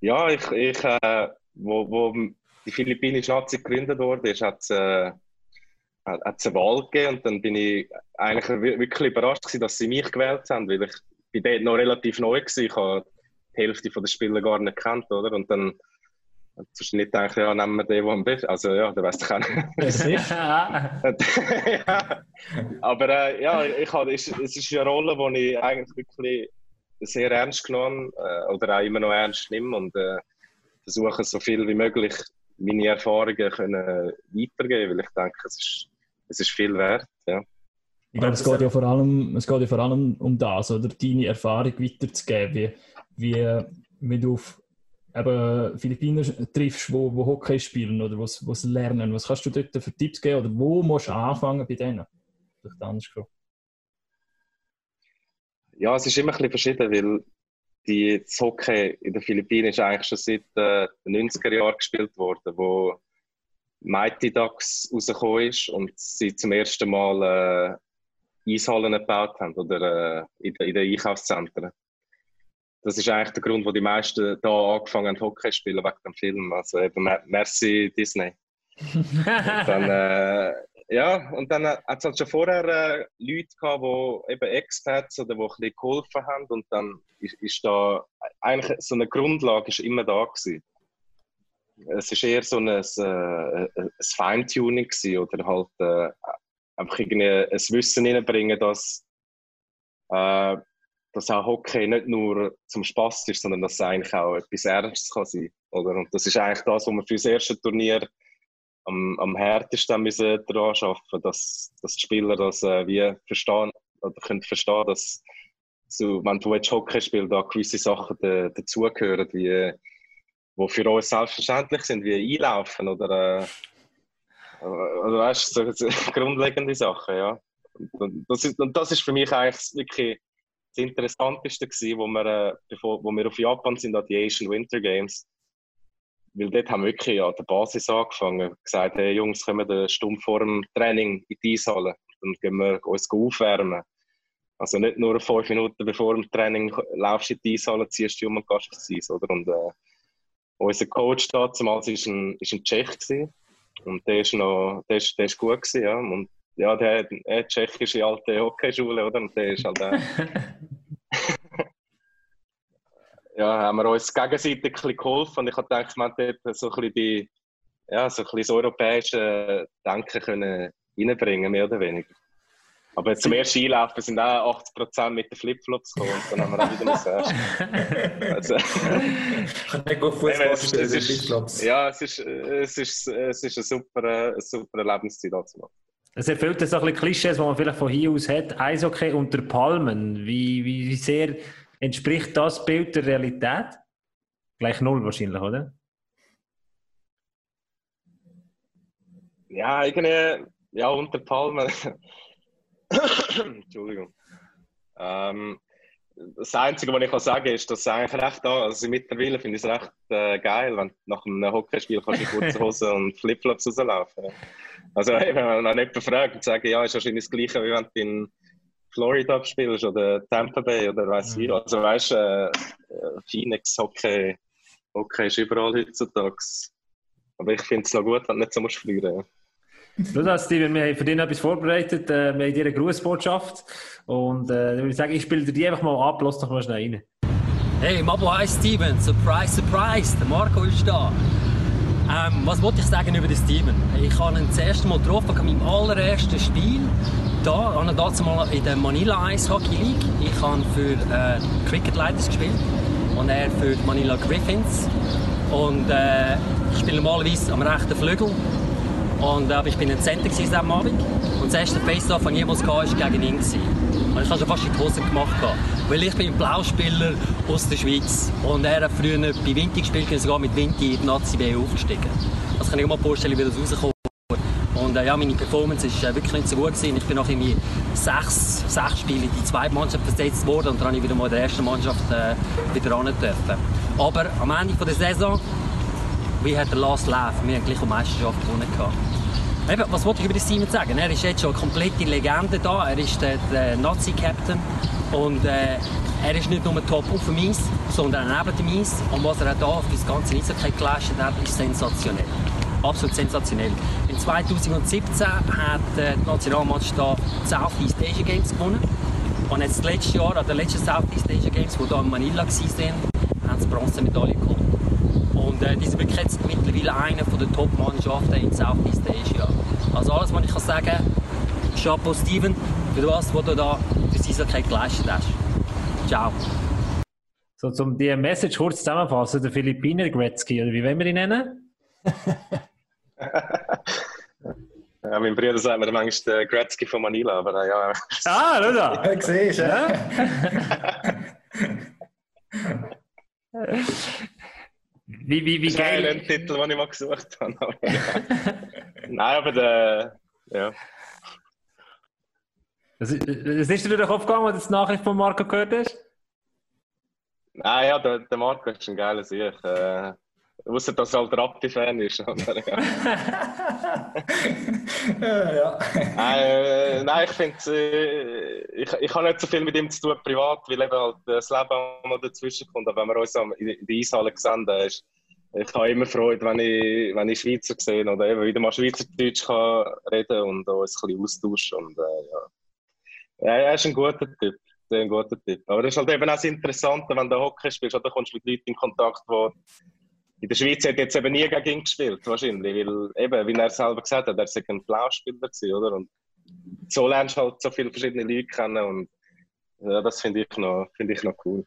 Ja, ich, ich äh, wo, wo die philippinische Nazi gegründet wurde, hat es äh, hat's eine Wahl gegeben und dann bin ich eigentlich wirklich überrascht gewesen, dass sie mich gewählt haben, weil ich bin dort noch relativ neu war. Ich habe die Hälfte der Spieler gar nicht kennt, oder? Und dann Zwischen nicht denken, ja, nehmen wir den, der am besten Also ja, der weiß doch auch nicht. ja. Aber äh, ja, ich es, es ist eine Rolle, die ich eigentlich wirklich sehr ernst genommen äh, oder auch immer noch ernst nehme und äh, versuche so viel wie möglich meine Erfahrungen können weitergeben, weil ich denke, es ist, es ist viel wert. Ja. Ich glaube, es geht, ja vor allem, es geht ja vor allem um das, oder deine Erfahrung weiterzugeben, wie, wie, wie du auf eben Philippiner triffst, wo, wo Hockey spielen oder was, was lernen. Was kannst du dort für Tipps geben oder wo musst du anfangen bei denen? Vielleicht anders gefragt. Ja, es ist immer ein bisschen verschieden, weil die, das Hockey in den Philippinen ist eigentlich schon seit äh, den 90er Jahren gespielt worden, wo Mighty Ducks rausgekommen ist und sie zum ersten Mal äh, Eishallen gebaut haben oder äh, in, in den Einkaufszentren. Das ist eigentlich der Grund, wo die meisten da angefangen haben, Hockey zu spielen, wegen dem Film. Also eben, merci Disney. und dann, äh, ja, und dann hat es halt schon vorher äh, Leute gehabt, die eben Expats oder die ein bisschen geholfen haben. Und dann ist, ist da eigentlich so eine Grundlage ist immer da gewesen. Es ist eher so ein, äh, ein Feintuning oder halt äh, einfach irgendwie ein Wissen reinbringen, dass, äh, dass auch Hockey nicht nur zum Spaß ist, sondern dass es eigentlich auch etwas Ernstes kann sein. Oder? Und das ist eigentlich das, was wir für das erste Turnier am, am härtesten müssen daran arbeiten, dass, dass die Spieler das äh, wie verstehen oder können verstehen, dass so, wenn du jetzt Hockey spielst, da gewisse Sachen da, dazugehören, wie die für uns selbstverständlich sind, wie Einlaufen oder, äh, oder weißt, so, so grundlegende Sachen, ja. Und das, ist, und das ist für mich eigentlich wirklich das Interessanteste gewesen, wo wir, äh, bevor, wo wir auf Japan sind, an die Asian Winter Games. Weil dort haben wir wirklich an der Basis angefangen, gesagt, hey Jungs, kommen wir eine Stunde vor dem Training in die Eishalle, dann gehen wir uns aufwärmen. Also nicht nur fünf Minuten bevor dem Training laufst du in die Eishalle, ziehst du um und gehst aufs Eis, oder? Und äh, unser Coach damals war ein, ein Tschech gewesen. und der ist noch, der ist, der ist gut gewesen, ja. Und ja, der, der tschechische alte Hockeyschule, oder? Und der ist halt äh, ja, haben wir uns gegenseitig ein bisschen geholfen und ich habe gedacht, man dort so ein bisschen die, ja, so ein bisschen das europäische Denken können reinbringen, mehr oder weniger. Aber zum ersten Einlaufen sind auch 80% mit den Flipflops gekommen und dann haben wir auch wieder müssen. also, ich kann nicht gut Fußball spielen mit Flipflops. Ja, es ist, es ist, es ist eine super, eine super Lebenszeit dazu. Es erfüllt so ein bisschen Klischees, die man vielleicht von hier aus hat. Eishockey unter Palmen. Wie, wie, wie sehr entspricht das Bild der Realität? Gleich null wahrscheinlich, oder? Ja, irgendwie, ja, unter Palmen. Entschuldigung. Ähm, das Einzige, was ich kann sagen kann, ist, dass es eigentlich recht da, also mittlerweile finde ich es recht äh, geil, wenn nach einem Hockeyspiel kannst du in kurze Hose und Flipflops rauslaufen. Also wenn man jemanden fragt und sagt, ja, ist wahrscheinlich das Gleiche, wie wenn du in Florida spielst oder Tampa Bay oder weiß ich. Mhm. Also weißt du, äh, äh, Phoenix Hockey, Hockey ist überall heutzutage. Aber ich finde es noch gut, wenn du nicht so musst verlieren Du das, Steven, wir haben für dich etwas vorbereitet. Äh, wir haben dir eine Grußbotschaft. Und äh, ich würde sagen, ich spiele dir die einfach mal ab, lass doch mal schnell rein. Hey, Mabo, hi Steven. Surprise, surprise, der Marco ist da. Ähm, was wollte ich sagen über den Steven? Ich habe ihn das erste Mal getroffen, in meinem allerersten Spiel. Da, habe ich mal in der Manila Ice Hockey League. Ich habe für äh, Cricket Lighters gespielt und er für die Manila Griffins. Und äh, ich spiele normalerweise am rechten Flügel und, äh, ich bin ein Center diesem Abend. Und das erste Face-Off, das ich jemals hatte, war gegen ihn. Und ich habe schon fast in die Hose gemacht. Weil ich bin ein Blauspieler aus der Schweiz. Und er hat früher bei Vinti gespielt sogar mit Vinti in die Nazi B aufgestiegen. Also kann ich mir vorstellen, wie das rauskommt. Und äh, ja, meine Performance war äh, wirklich nicht so gut. Gewesen. Ich bin nach irgendwie sechs, sechs Spielen in die zweite Mannschaft versetzt worden und dann habe ich wieder mal in der ersten Mannschaft äh, wieder ran dürfen. Aber am Ende der Saison, wie hat der Last Laugh, wir haben gleich eine Meisterschaft gewonnen. Gehabt. Eben, was wollte ich über Simon sagen? Er ist jetzt schon eine komplette Legende da. Er ist der, der Nazi-Captain. Und äh, er ist nicht nur top auf dem Eis, sondern auch neben dem Eis. Und was er auch da für das ganze Eishockey geleistet hat, ist sensationell. Absolut sensationell. In 2017 hat äh, die Nationalmannschaft da Southeast Asia Games gewonnen. Und jetzt letztes Jahr, an den letzten Southeast Asia Games, die hier in Manila waren, haben sie Bronzemedaille geholt. Und äh, die sind wirklich jetzt mittlerweile einer der Top-Mannschaften in Southeast Asia. Also alles, was ich kann sagen kann, Chapeau Steven für das, was du da für das Eishockey geleistet hast. Ciao. So, um die Message kurz zusammenfassen, der Philippiner Gretzky, oder wie wollen wir ihn nennen? Ja, mein Bruder sagt mir manchmal der Gretzky von Manila, aber äh, ja. Ah, schau da! Ja, siehst du, ja? Wie, wie, wie das geil. Das ist ein Titel, den ich mal gesucht habe. Nein, aber der, ja. Was ist, ist dir durch den Kopf gegangen, als du die Nachricht von Marco gehört hast? Nein, ja, der, der Marco ist ein geiler Sieg. Äh, Außer dass er halt Rappi-Fan ist. Aber, ja. ja. Äh, nein, ich finde, äh, ich, ich habe nicht so viel mit ihm zu tun privat, weil eben halt das Leben mal dazwischen kommt. Aber wenn wir uns in der Eishalle sehen, ist, ich habe immer Freude, wenn ich, wenn ich Schweizer sehe oder eben wieder mal Schweizerdeutsch kann reden und uns ein bisschen austauschen. Und, äh, ja. er ist ein guter Typ. Ein guter Typ. Aber das ist halt eben auch das Interessante, wenn du Hockey spielst, da kommst du mit Leuten in Kontakt, die in der Schweiz hat jetzt eben nie gegen ihn gespielt, wahrscheinlich, weil eben, wie er selber gesagt hat, er war ein Blauspieler oder? Und so lernst du halt so viele verschiedene Leute kennen und ja, das finde ich, find ich noch cool.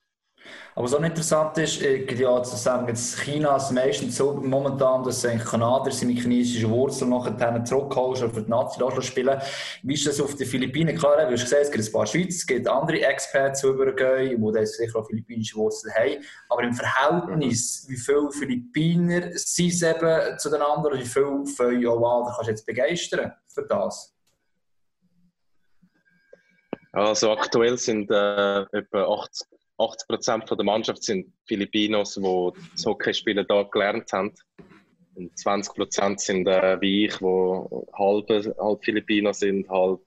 Aber was auch interessant ist, ich ja zu sagen, jetzt China ist meistens so momentan, dass eigentlich Kanadier seine chinesischen Wurzeln nachher zurückholst oder für die Nazi spielen. Wie ist das auf den Philippinen? Klar, du hast gesagt, es gibt ein paar Schweizer, es gibt andere Expats, die übergehen, die sicher auch philippinische Wurzeln haben. Aber im Verhältnis, wie viele Philippiner sind es eben zu den anderen, wie viele von wow, da kannst du jetzt begeistern für das? Also aktuell sind äh, etwa 80 80 Prozent der Mannschaft sind Filipinos, die das Hockeyspielen hier gelernt haben. Und 20 Prozent sind äh, wie ich, die halb, halb Filipino sind, halb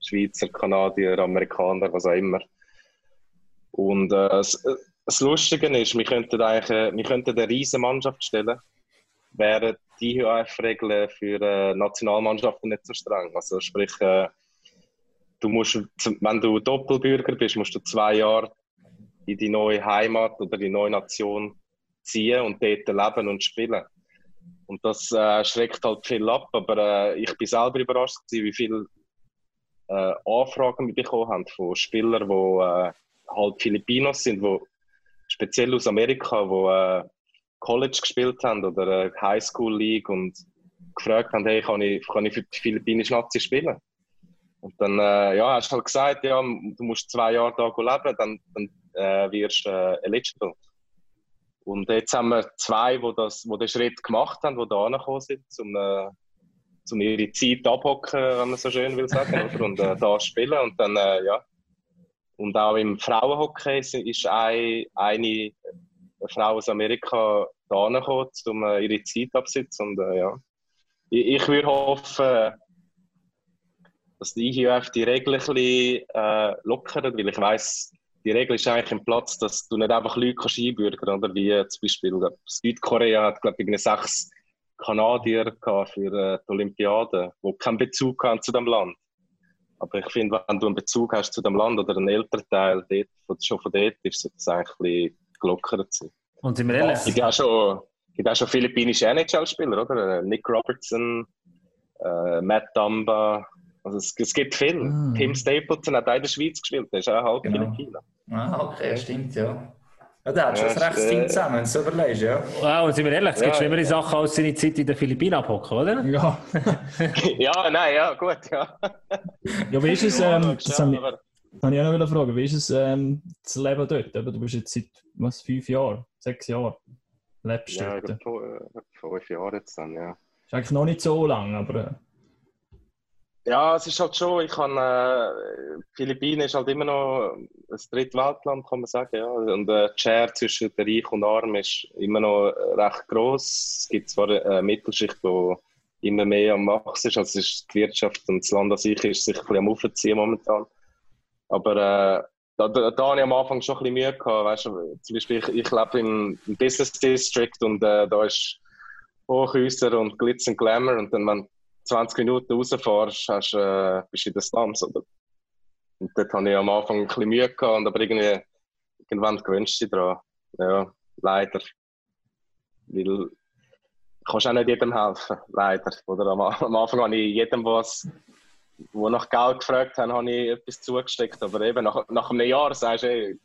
Schweizer, Kanadier, Amerikaner, was auch immer. Und äh, das, das, Lustige ist, wir könnten eigentlich äh, wir könnten eine riesige Mannschaft stellen, wären die IHF-Regeln für äh, Nationalmannschaften nicht so streng. Also sprich, äh, du musst, wenn du Doppelbürger bist, musst du zwei Jahre in die neue Heimat oder die neue Nation ziehen und dort leben und spielen. Und das äh, schreckt halt viel ab, aber äh, ich bin selber überrascht, wie viele äh, Anfragen wir bekommen haben von Spielern, die äh, halt Filipinos sind, die speziell aus Amerika, die äh, College gespielt haben oder äh, High School League und gefragt haben, hey, kann ich, kann ich für die philippinische Nazi spielen? Und dann ja, hast du halt gesagt, ja, du musst zwei Jahre da leben, dann, dann äh, wirst äh, eligible. Und jetzt haben wir zwei, die, das, die den Schritt gemacht haben, die da angekommen sind, um, äh, um ihre Zeit abhocken, wenn man so schön will sagen, oder? und äh, da spielen. Und dann, äh, ja. Und auch im Frauenhockey ist eine, eine Frau aus Amerika da angekommen, um äh, ihre Zeit abzusitzen. Und äh, ja. Ich, ich würde hoffen, dass die IHF die Regeln ein bisschen äh, lockern, weil ich weiss, die Regel ist eigentlich im Platz, dass du nicht einfach Leute kannst einbürgern oder wie zum Beispiel Südkorea hat, glaube ich, sechs Kanadier für äh, die Olympiade, die keinen Bezug haben zu dem Land. Aber ich finde, wenn du einen Bezug hast zu dem Land oder einen Elternteil dort, schon von dort, ist es eigentlich ein bisschen gelockert sein. Und sind wir ehrlich? Es gibt auch schon, gibt auch schon philippinische NHL-Spieler, oder? Äh, Nick Robertson, äh, Matt Dumba, also es, es gibt viel. Ah. Tim Stapleton hat auch in der Schweiz gespielt, der ist auch halb genau. Philippiner. Ah, okay, stimmt, ja. Ja, der hat schon ja, ein rechtes Team zusammen, wenn du so überlegst, ja. Wow, und sind wir ehrlich, es gibt ja, schlimmere ja. Sachen als seine Zeit in den Philippinen abhocken, oder? Ja. ja, nein, ja, gut, ja. ja, wie ist es, ähm, das habe ich, habe ich auch noch fragen, wie ist es, ähm, das Leben dort? du bist jetzt seit, was, fünf Jahren, sechs Jahren lebst du ja, dort? Ja, fünf Jahre jetzt dann, ja. Ist eigentlich noch nicht so lang, aber... Ja, es ist halt schon, ich kann, äh, Philippinen ist halt immer noch ein Drittweltland, kann man sagen, ja. Und der äh, Share zwischen der Reich und Arm ist immer noch recht groß. Es gibt zwar eine Mittelschicht, die immer mehr am Wachsen ist, also ist die Wirtschaft und das Land an sich ist sich ein bisschen am Aufziehen momentan. Aber äh, da, da, da habe ich am Anfang schon ein bisschen Mühe gehabt, weißt du, zum Beispiel ich, ich lebe im, im Business District und äh, da ist Hochhäuser und Glitz und Glamour und dann, wenn 20 Minuten rausfährst, hast, äh, bist du in den Slums. Oder? Und dort hatte ich am Anfang ein bisschen Mühe, gehabt, aber irgendwie, irgendwann gewöhnst du dich daran. Ja, leider. Weil du kannst auch nicht jedem helfen, leider. Oder am, am Anfang habe ich jedem was, wo nach Geld gefragt haben, habe ich etwas zugesteckt. Aber eben nach, nach einem Jahr sagst du, ey,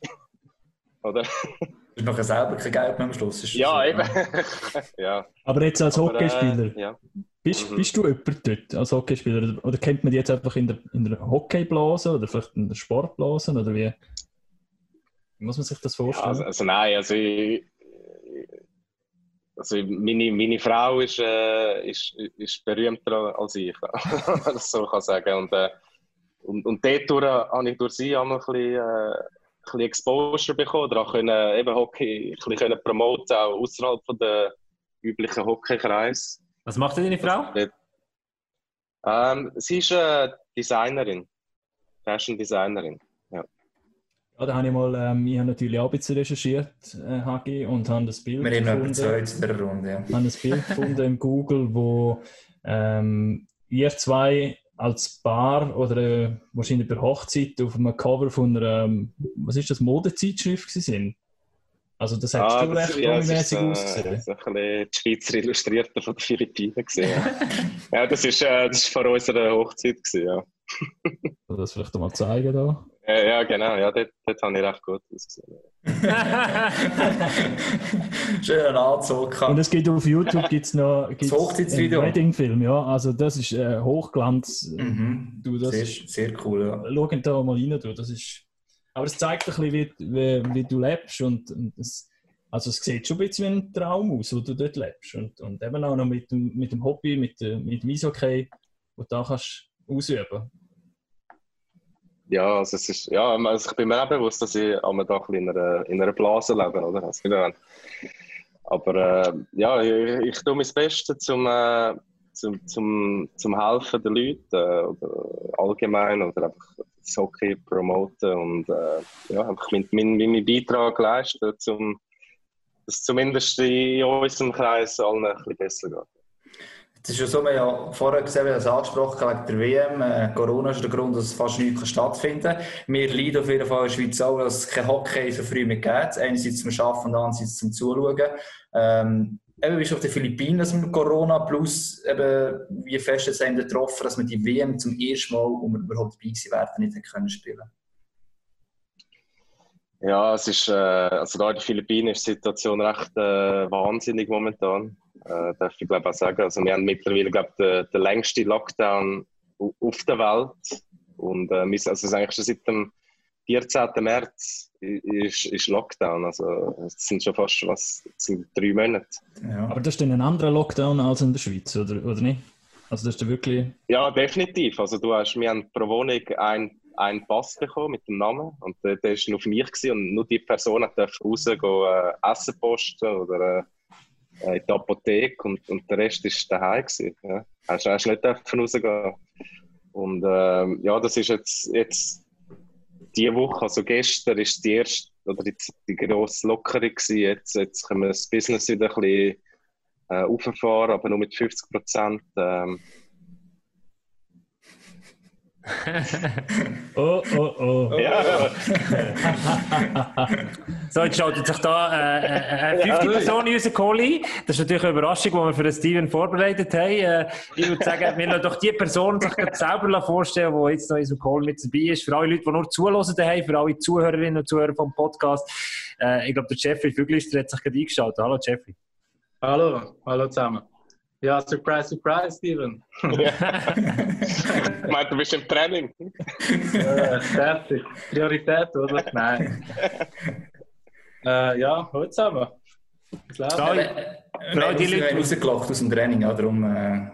oder? Du hast nachher selber kein Geld mehr am Schluss. ja, so, eben. ja. Aber jetzt als aber, Hockeyspieler, äh, ja. Bist, mhm. bist du jemand dort als Hockeyspieler? Oder kennt man dich jetzt einfach in der, in der Hockeyblase oder vielleicht in der Sportblase? Oder wie? wie muss man sich das vorstellen? Ja, also, also, nein, also ich, also meine, meine Frau ist, äh, ist, ist berühmter als ich, wenn man das so kann sagen. Und, äh, und, und dort habe ich durch sie einmal ein bisschen, äh, bisschen Exposure bekommen oder auch können, eben Hockey ein bisschen können promoten, auch außerhalb der üblichen Hockeykreis. Was macht denn deine Frau? Ähm, sie ist äh, Designerin, Fashion Designerin. Ja. Ja, da habe ich mal, ähm, ich habe natürlich auch ein bisschen recherchiert, äh, Hagi, und habe das Bild Wir gefunden. Wir in der Runde, ja. habe das Bild gefunden im Google, wo ähm, ihr zwei als Paar oder äh, wahrscheinlich bei Hochzeit auf einem Cover von einer, ähm, was ist das, Modezeitschrift sind. Also das hat ah, schon recht ja, mäßig äh, ausgesehen. Das ist ein bisschen die Schweizer Illustrierte von den Philippinen gesehen. ja, das ist, äh, das ist vor unserer Hochzeit gewesen, ja. das vielleicht mal zeigen da? Ja, ja genau, ja, dort, dort habe ich recht gut ausgesehen. Schönen Anzug. Und es gibt auf YouTube gibt's noch gibt's Das Hochzeitsvideo. einen Wedding-Film, ja. Also das ist äh, Hochglanz. Mhm. Du, das Sehr, sehr cool, ja. schau da mal rein, du. Das ist, aber es zeigt ein bisschen, wie, wie, wie du lebst und, und es, also es sieht schon ein bisschen wie ein Traum aus, wo du dort lebst und, und eben auch noch mit dem, mit dem Hobby, mit, dem- mit dem Eishockey, wo du da kannst ausüben. Ja, also es ist, ja, also ich bin mir auch bewusst, dass ich ein bisschen in einer, in einer Blase lebe, oder? Also, aber äh, ja, ich, ich tue mein Bestes zum, äh, zum, zum, zum Helfen der Leute äh, oder allgemein oder einfach Hockey promoten und äh, ja, einfach meinen mein, meinen Beitrag leisten, um dass zumindest in unserem Kreis allen ein bisschen besser geht. Es ist ja so, wir haben ja vorher gesehen, wir es angesprochen wegen der WM. Äh, Corona ist der Grund, dass fast nichts stattfinden kann. Wir leiden auf jeden Fall in der Schweiz auch, dass es kein Hockey so früh mehr gibt. Einerseits zum Arbeiten und andererseits zum Zuschauen. Ähm, eben, bist du auf den Philippinen das mit Corona, plus eben, wie fest es einem getroffen, dass wir die WM zum ersten Mal, wo wir überhaupt dabei wären, nicht können spielen Ja, es ist, äh, also da in den Philippinen ist die Situation recht äh, wahnsinnig momentan. Äh, darf ich glaube auch sagen. Also wir haben mittlerweile glaube den, den längsten Lockdown au- auf der Welt und äh, also es ist eigentlich schon seit dem 14. März ist, ist Lockdown. Also es sind schon fast was, sind drei Monate. Ja. Aber das ist dann ein anderer Lockdown als in der Schweiz, oder, oder nicht? Also das ist wirklich... Ja, definitiv. Also du hast, wir haben pro Wohnung einen, einen Pass bekommen mit dem Namen und der, der ist nur für mich gewesen, und nur die Person darf rausgehen, äh, Essen posten oder äh, in die Apotheke und, und der Rest ist daheim gewesen. Ja. Hast, hast nicht dürfen rausgehen. Und ähm, ja, das ist jetzt, jetzt die Woche, also gestern ist die erste oder die, die grosse Lockerung. Jetzt, jetzt können wir das Business wieder ein bisschen äh, auffahren, aber nur mit 50 Prozent. Ähm, Oh, oh, oh. ja, So, jetzt schaltet sich da äh, äh, eine fünfte Person in unseren Call ein. Das ist natürlich eine Überraschung, die wir für den Steven vorbereitet haben. Äh, ich würde sagen, wir lassen doch die Person sich selber vorstellen, die jetzt noch in unserem Call mit dabei ist. Für alle Leute, die nur zuhören daheim, für alle Zuhörerinnen und Zuhörer vom Podcast. Äh, ich glaube, der Jeffrey Füglister hat sich gerade eingeschaltet. Hallo Jeffrey. Hallo, hallo zusammen. Ja, surprise, surprise, Steven. ich meine, du bist im Training. Äh, fertig. Priorität, oder? Nein. äh, ja, hallo zusammen. Was läuft? Für alle, Wir für alle haben die raus- wir Leute, haben rausgelockt aus dem Training, ja, darum... Äh,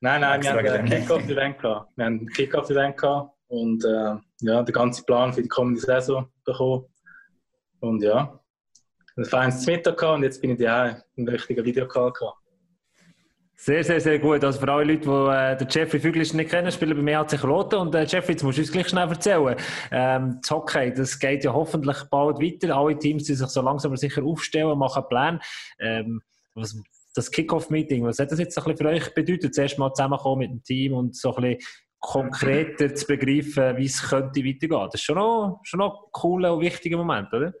Nein, nein, wir haben ein wegen dem. Kick-Off-Event gehabt. Wir haben ein Kick-Off-Event gehabt und äh, ja, den ganzen Plan für die kommende Saison bekommen. Und ja, ein feines Mittag gehabt und jetzt bin ich daheim. Einen richtigen Videocall gehabt. Sehr, sehr, sehr gut. Also für alle Leute, die äh, den Jeffrey Füglister nicht kennen, spielen bei mir HC Kloten. Und äh, Jeffrey, jetzt musst du uns gleich schnell erzählen. Ähm, das Hockey, das geht ja hoffentlich bald weiter. Alle Teams, die sich so langsam aber sicher aufstellen, machen Pläne. Ähm, was, das Kick-Off-Meeting, was hat das jetzt ein bisschen für euch bedeutet? Zuerst mal zusammenkommen mit dem Team und so ein bisschen konkreter zu begreifen, wie es könnte weitergehen. Das ist schon noch, schon noch ein cooler und wichtiger Moment, oder?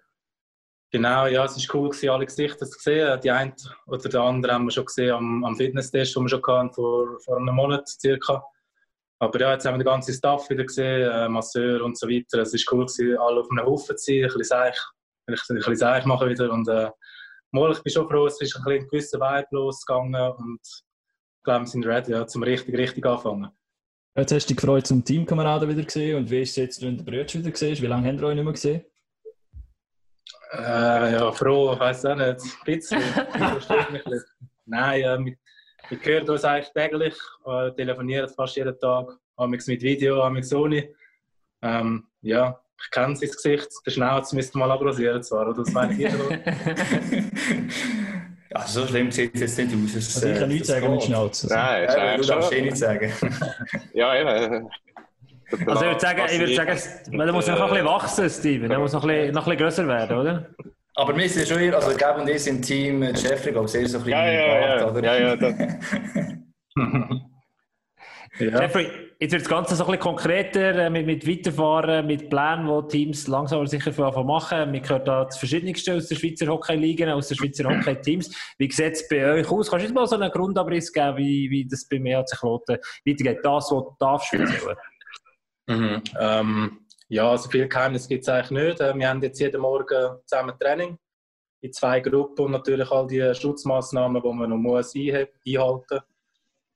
Genau, ja, es war cool, alle Gesichter zu sehen. Die eine oder der andere haben wir schon gesehen am, am Fitnesstest, den wir schon hatten, vor, vor einem Monat circa. Aber ja, jetzt haben wir den ganzen Staff wieder gesehen, äh, Masseur und so weiter. Es war cool, alle auf einem Haufen zu sein, ein bisschen seich, ein bisschen seich machen wieder. Und äh, mal, ich bin schon froh, es ist ein, bisschen gewisser Vibe losgegangen und ich glaube, wir sind ready, ja, zum richtig, richtig anfangen. Jetzt hast du dich gefreut, zum Teamkameraden wieder gesehen und wie ist es jetzt, wenn du den Brüder wieder siehst? Wie lange habt ihr euch nicht mehr gesehen? Äh, ja, froh, ich weiß auch nicht. Ein bisschen. Das mich. Nein, äh, wir, wir hören uns eigentlich täglich, äh, telefonieren fast jeden Tag, amigs mit Video, amigs ohne. Ähm, ja, ich kenne sein Gesicht, der Schnauz müsste mal abrasieren zwar, oder? Das meine ich ja, so schlimm sieht es jetzt nicht aus. Es, Also ich kann äh, nichts das sagen mit. Schnauze. Also. Nein, ist Ja, du darfst eh schon. nicht sagen. Ja, eben. Also ich würde sagen, ich würde sagen, der muss noch ein bisschen wachsen, Steven. Der muss noch ein bisschen, noch ein bisschen grösser werden, oder? Aber wir sind schon hier, also Gab und ich sind Team Jeffrey, glaube ich, sehr so ein bisschen Ja, ja, ja. oder? ja, ja ja. Jeffrey, jetzt wird das Ganze so ein bisschen konkreter äh, mit, mit Weiterfahren, mit Plänen, die Teams langsam aber sicher von machen. Wir hören da das Verschiedenste aus der Schweizer Hockey-Liga, aus den Schweizer Hockey-Teams. Wie sieht es bei euch aus? Kannst du uns mal so einen Grundabriss geben, wie, wie das bei mir hat sich weitergeht? Das, was du darfst erzählen. Mhm. Ähm, Ja, also viel Geheimnis gibt es eigentlich nicht. Äh, wir haben jetzt jeden Morgen zusammen Training in zwei Gruppen und natürlich all die Schutzmaßnahmen, die man noch muss einhalten muss.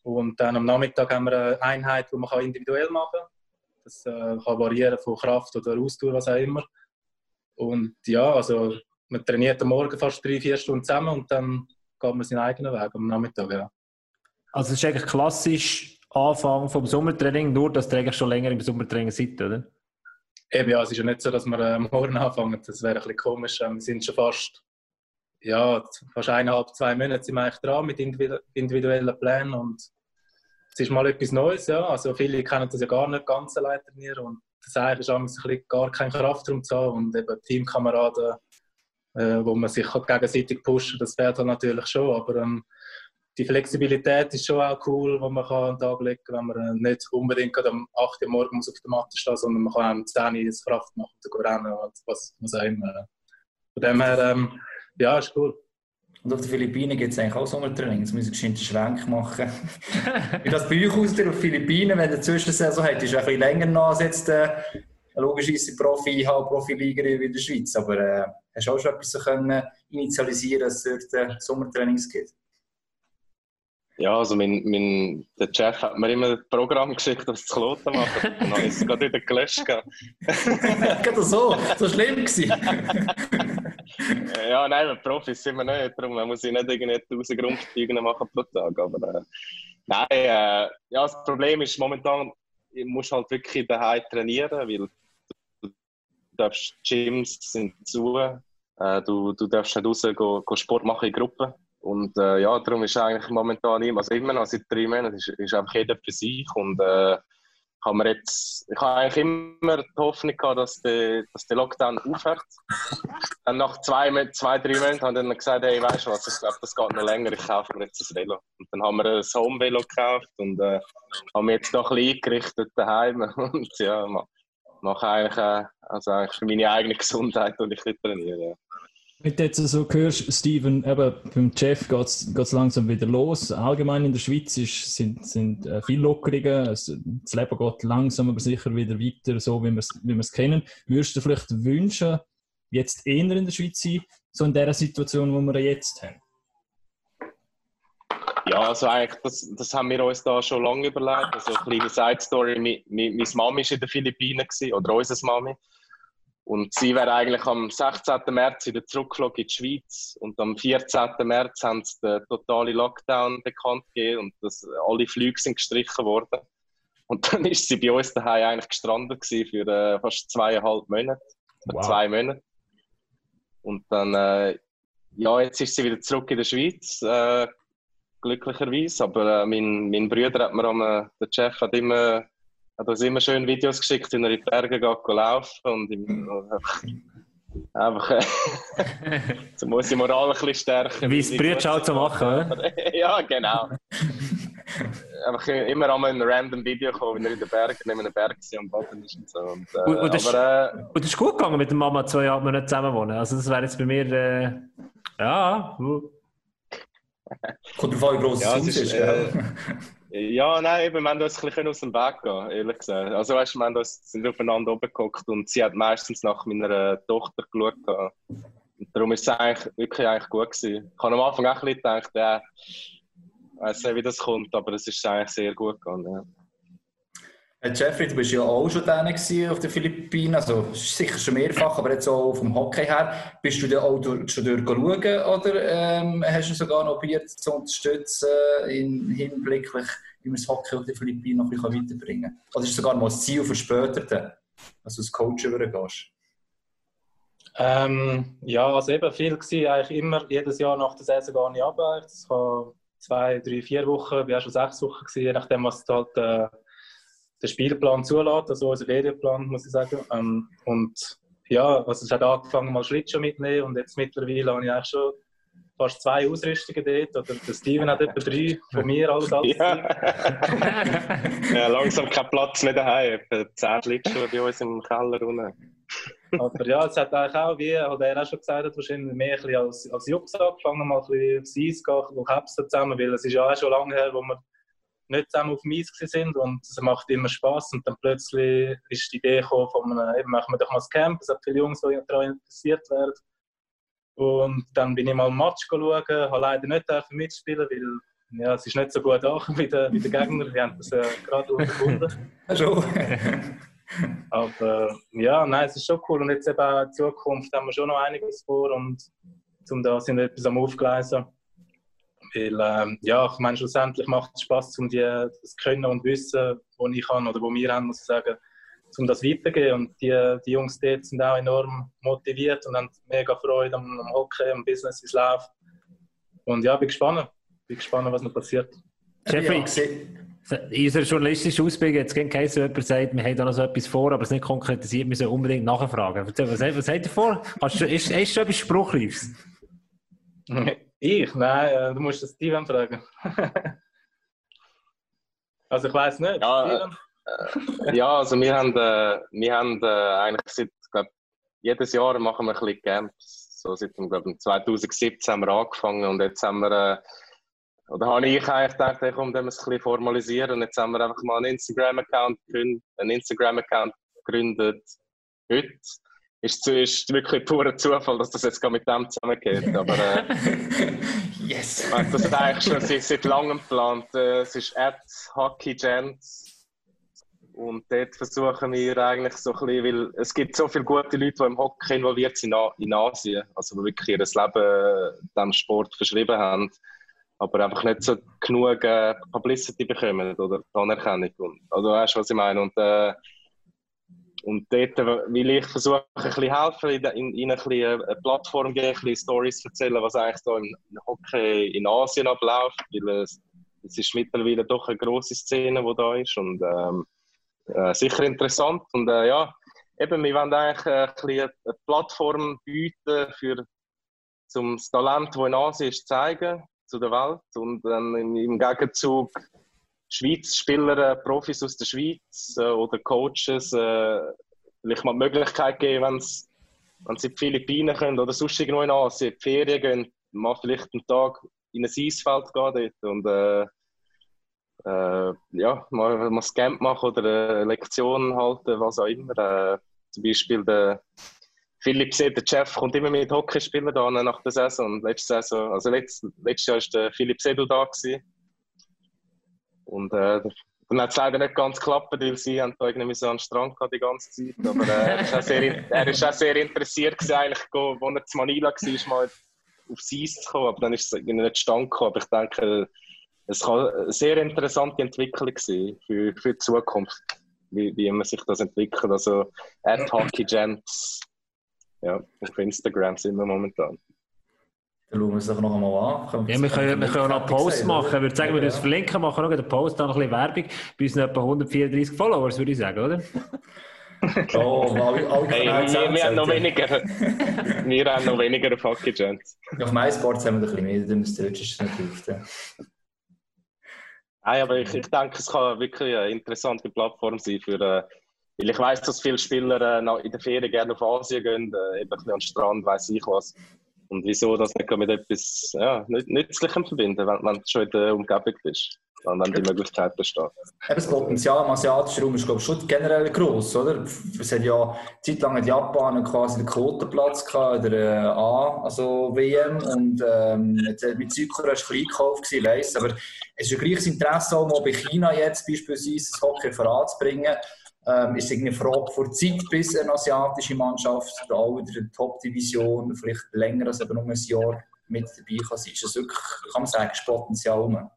Und dann am Nachmittag haben wir eine Einheit, die man individuell machen kann. Das äh, kann variieren von Kraft oder Ausdauer, was auch immer. Und ja, also man trainiert am Morgen fast drei, vier Stunden zusammen und dann geht man seinen eigenen Weg am Nachmittag. Ja. Also es ist eigentlich klassisch Anfang vom Sommertraining, nur dass eigentlich schon länger im Sommertraining seid, oder? Eben, ja, es ist ja nicht so, dass wir äh, morgen anfangen. Das wäre ein bisschen komisch. Wir sind schon fast, ja, fast eineinhalb, zwei Monate sind wir eigentlich dran mit individuellen Plänen und es ist mal etwas Neues, ja. Also viele kennen das ja gar nicht ganz allein trainieren und das eigentlich ist ein gar kein Kraftraum zu haben und eben Teamkameraden, äh, wo man sich gegenseitig pushen, das fährt dann natürlich schon, aber ähm, die Flexibilität ist schon auch cool, die man kann an den Tag legen kann, wenn man nicht unbedingt am 8 Uhr morgens auf der Matte steht, sondern man kann auch am 10 Uhr das Kraft machen und rennen und was, was auch immer. Von dem her, ähm, ja, ist cool. Und auf den Philippinen gibt es eigentlich auch Sommertraining. Jetzt müssen wir einen Schwenk machen. Wie das bei euch auf den Philippinen, wenn der Zwischensaison hat, ist ein bisschen länger nach als jetzt äh, logischerweise Profi, halb Profiliga wie in der Schweiz. Aber äh, hast du auch schon etwas so können initialisieren, dass es dort äh, Sommertrainings gibt? Ja, also mein, mein, der Chef hat mir immer ein Programm geschickt, das zu Kloten machen. Dann ich es gerade wieder gelöscht. Gerade so, so schlimm gewesen. ja, nein, Profis sind wir nicht. Darum muss ich nicht irgendwie 1000 Grundsteigen machen pro Tag. Aber äh, nein, äh, ja, das Problem ist momentan, ich muss halt wirklich daheim trainieren, weil du darfst Gyms sind zu, äh, du, du darfst nicht raus go, go Sport machen in Gruppen. Und äh, ja, darum ist eigentlich momentan immer, also immer noch seit drei Monaten, ist, ist einfach jeder für sich. Und äh, kann man jetzt, ich habe eigentlich immer die Hoffnung gehabt, dass der, dass der Lockdown aufhört. Dann nach zwei, zwei drei Monaten haben dann gesagt, hey, weißt du was, ich glaube, das geht noch länger, ich kaufe mir jetzt ein Velo. Und dann haben wir ein Home-Velo gekauft und äh, haben wir jetzt noch ein bisschen eingerichtet daheim. Und ja, mache eigentlich, äh, also eigentlich für meine eigene Gesundheit und ich trainiere. Ja. Wenn du jetzt so hörst, Steven, eben beim Chef geht es langsam wieder los. Allgemein in der Schweiz ist, sind, sind äh, viele Lockerungen. das Leben geht langsam aber sicher wieder weiter, so wie wir es wie kennen. Würdest du vielleicht wünschen, jetzt eher in der Schweiz sein, so in der Situation, wo wir jetzt haben? Ja, also eigentlich, das, das haben wir uns da schon lange überlegt. Also eine kleine Side-Story. Meine Mami war in den Philippinen, oder unsere Mami. Und sie wäre eigentlich am 16. März wieder zurückgeflogen in die Schweiz. Und am 14. März haben sie den totalen Lockdown bekannt gegeben und dass alle Flüge sind gestrichen worden. Und dann ist sie bei uns daheim eigentlich gestrandet für äh, fast zweieinhalb Monate. Wow. Zwei Monate. Und dann, äh, ja, jetzt ist sie wieder zurück in der Schweiz, äh, glücklicherweise. Aber äh, mein, mein Bruder hat mir am, äh, der Chef hat immer hat uns immer schön Videos geschickt, wie er in die Berge geht laufen und im, einfach äh, so muss die Moral ein bisschen stärken. Wie es Brüder halt zu machen, oder? ja, genau. einfach immer einmal ein random Video kommen, wenn er in den Bergen neben einem Berg war und baden ist und so. Und, äh, und, und, das, aber, äh, und das ist gut gegangen mit der Mama zwei Jahre nicht zusammen wohnen. Also das wäre jetzt bei mir äh, ja. Kommt drauf an, wie groß ja, das Haus ist, ist äh, ja, nein, eben, wir haben uns ein bisschen aus dem Weg gehen, ehrlich gesagt. Also, weißt wir haben uns, sind aufeinander oben geguckt und sie hat meistens nach meiner Tochter geschaut. Und darum ist es eigentlich wirklich eigentlich gut gewesen. Ich habe am Anfang auch ein bisschen gedacht, ja, ich weiß nicht, wie das kommt, aber es ist eigentlich sehr gut gegangen. Ja. Jeffrey, du bist ja auch schon da auf den Philippinen, also sicher schon mehrfach, aber jetzt auch vom Hockey her. Bist du da auch durch, schon durchschauen oder ähm, hast du sogar noch probiert zu unterstützen im Hinblick, wie man das Hockey auf den Philippinen noch ein bisschen weiterbringen kann? Oder ist es sogar mal das Ziel für später, dass du als Coach übergehst? Ähm, ja, also eben viel war eigentlich immer, jedes Jahr nach der Saison gar nicht ab. Das kann zwei, drei, vier Wochen, ich war schon sechs Wochen, je nachdem, was halt... Äh, der Spielplan zulässt, also unser Ferienplan, muss ich sagen. Ähm, und ja, also es hat angefangen, mal Schlittschuh mitnehmen und jetzt mittlerweile habe ich eigentlich schon fast zwei Ausrüstungen dort. Oder der Steven hat etwa drei von mir, alles alles. Ja, ja langsam kein Platz mehr daheim. Zehn Schlittschuhe bei uns im Keller unten. Aber ja, es hat eigentlich auch, wie hat er auch schon gesagt hat, wahrscheinlich mehr ein bisschen als, als Jux angefangen, mal ein bisschen aufs Eis gehen, wo Caps zusammen, weil es ist ja auch schon lange her, wo wir nicht zusammen auf dem Eis sind und es macht immer Spaß und dann plötzlich ist die Idee gekommen von einem, eben machen wir doch mal das Camp, es hat viele Jungs, die daran interessiert werden. Und dann bin ich mal ein Match schauen, habe leider nicht mitspielen, weil ja, es ist nicht so gut angekommen wie der, wie der Gegner, die haben das ja gerade unterbunden. Schon. Aber ja, nein, es ist schon cool und jetzt eben in Zukunft haben wir schon noch einiges vor und zum da sind wir etwas am Aufgleisen. Weil, ähm, ja, ich meine, schlussendlich macht es Spaß, um die, das Können und Wissen, was ich kann oder wo wir haben, muss ich sagen, um das weiterzugeben. Und die, die Jungs dort sind auch enorm motiviert und haben mega Freude am, am Hockey, am Business, wie es läuft. Und ja, bin gespannt. Bin gespannt, was noch passiert. Jeffrey, in unserer journalistischen Ausbildung hat es geheißen, jemand sagt, wir haben da noch so etwas vor, aber es nicht konkretisiert, wir sollen unbedingt nachfragen. Was, was, was habt ihr vor? Hast du, ist, ist schon etwas Spruchreifs? Ich? Nein, äh, du musst das Steven fragen. also ich weiß nicht. Ja, äh, ja, also wir haben, äh, wir haben äh, eigentlich seit, glaub, jedes Jahr machen wir ein bisschen Camps. So seit glaub, 2017 haben wir angefangen und jetzt haben wir, äh, oder habe ich eigentlich gedacht, hey, komm, wir es ein bisschen formalisieren und jetzt haben wir einfach mal einen Instagram-Account gegründet, einen Instagram-Account gegründet heute ist, ist wirklich purer Zufall, dass das jetzt gerade mit dem zusammengeht. Aber äh, yes. das ist eigentlich schon seit, seit langem geplant. Äh, es ist at HockeyGents. Und dort versuchen wir eigentlich so ein bisschen, weil es gibt so viele gute Leute, die im Hockey involviert sind in Asien, also die wirklich ihr Leben dem Sport verschrieben haben, aber einfach nicht so genug äh, Publicity bekommen oder Anerkennung. Und, also weißt du, was ich meine? Und äh, und dort will ich versuchen, ein bisschen helfen, in, in, eine, eine Plattform geben, ein bisschen Stories erzählen, was eigentlich da im Hockey in Asien abläuft, weil es, es ist mittlerweile doch eine grosse Szene, die da ist und ähm, äh, sicher interessant. Und äh, ja, eben, wir wollen eigentlich ein bisschen eine Plattform bieten, für, um das Talent, das in Asien ist, zu zeigen zu der Welt und dann im Gegenzug Schweiz-Spieler, äh, Profis aus der Schweiz äh, oder Coaches äh, vielleicht mal die Möglichkeit geben, wenn sie in die Philippinen können oder sonst irgendwo in Asien, in die Ferien gehen, mal vielleicht einen Tag in ein Eisfeld gehen dort und äh, äh, ja, mal, mal ein Camp machen oder eine Lektion halten, was auch immer. Äh, zum Beispiel der Philipp Seed, der Chef, kommt immer mit Hockeyspielern da nach der Saison. Letzte Saison, also letzt, letztes Jahr war der Philipp Sedel da. Gewesen. Und äh, dann hat es leider nicht ganz geklappt, weil sie haben da irgendwie so den Strand gehabt die ganze Zeit. Aber äh, er ist auch sehr, auch sehr interessiert gewesen, eigentlich, als er zu Manila war, mal aufs Eis zu kommen. Aber dann ist es irgendwie nicht zustande gekommen. Aber ich denke, es kann eine sehr interessante Entwicklung sein für, für die Zukunft, wie, wie immer sich das entwickelt. Also, at Hockey Gents, ja, auf Instagram sind wir momentan. Dann schauen wir es doch noch einmal an. Ja, wir können, wir können auch noch einen Post machen. Ich würde sagen, wir uns verlinken, machen noch den Post, dann noch ein bisschen Werbung. Bei uns etwa 134 Followers, würde ich sagen, oder? Oh, alle, alle hey, wir, wir haben noch weniger. wir haben noch weniger Fucking Chance. Auf MySports haben wir ein bisschen mehr, dann müsste es natürlich Nein, aber ich, ich denke, es kann wirklich eine interessante Plattform sein für. Äh, weil ich weiß, dass viele Spieler äh, in der Ferien gerne auf Asien gehen, äh, eben ein bisschen an den Strand, weiß ich was. Und wieso das nicht mit etwas ja, Nützlichem verbinden, wenn, wenn du schon in der Umgebung bist und wenn die Möglichkeit besteht. Das Potenzial im asiatischen Raum ist glaube ich, schon generell groß, oder? Es hat ja zeitlang in Japan quasi den Quotenplatz gehabt, der äh, A, also WM, und ähm, mit Südkorea war es gekauft, ich weiss, aber es ist ein gleiches Interesse auch bei China jetzt beispielsweise das Hockey voranzubringen. Ähm, ist eine Frage vor Zeit, bis eine asiatische Mannschaft da auch in der Top-Division vielleicht länger als eben nur ein Jahr mit dabei kann sein. Ist das wirklich, kann man sagen, ist Potenzial rum?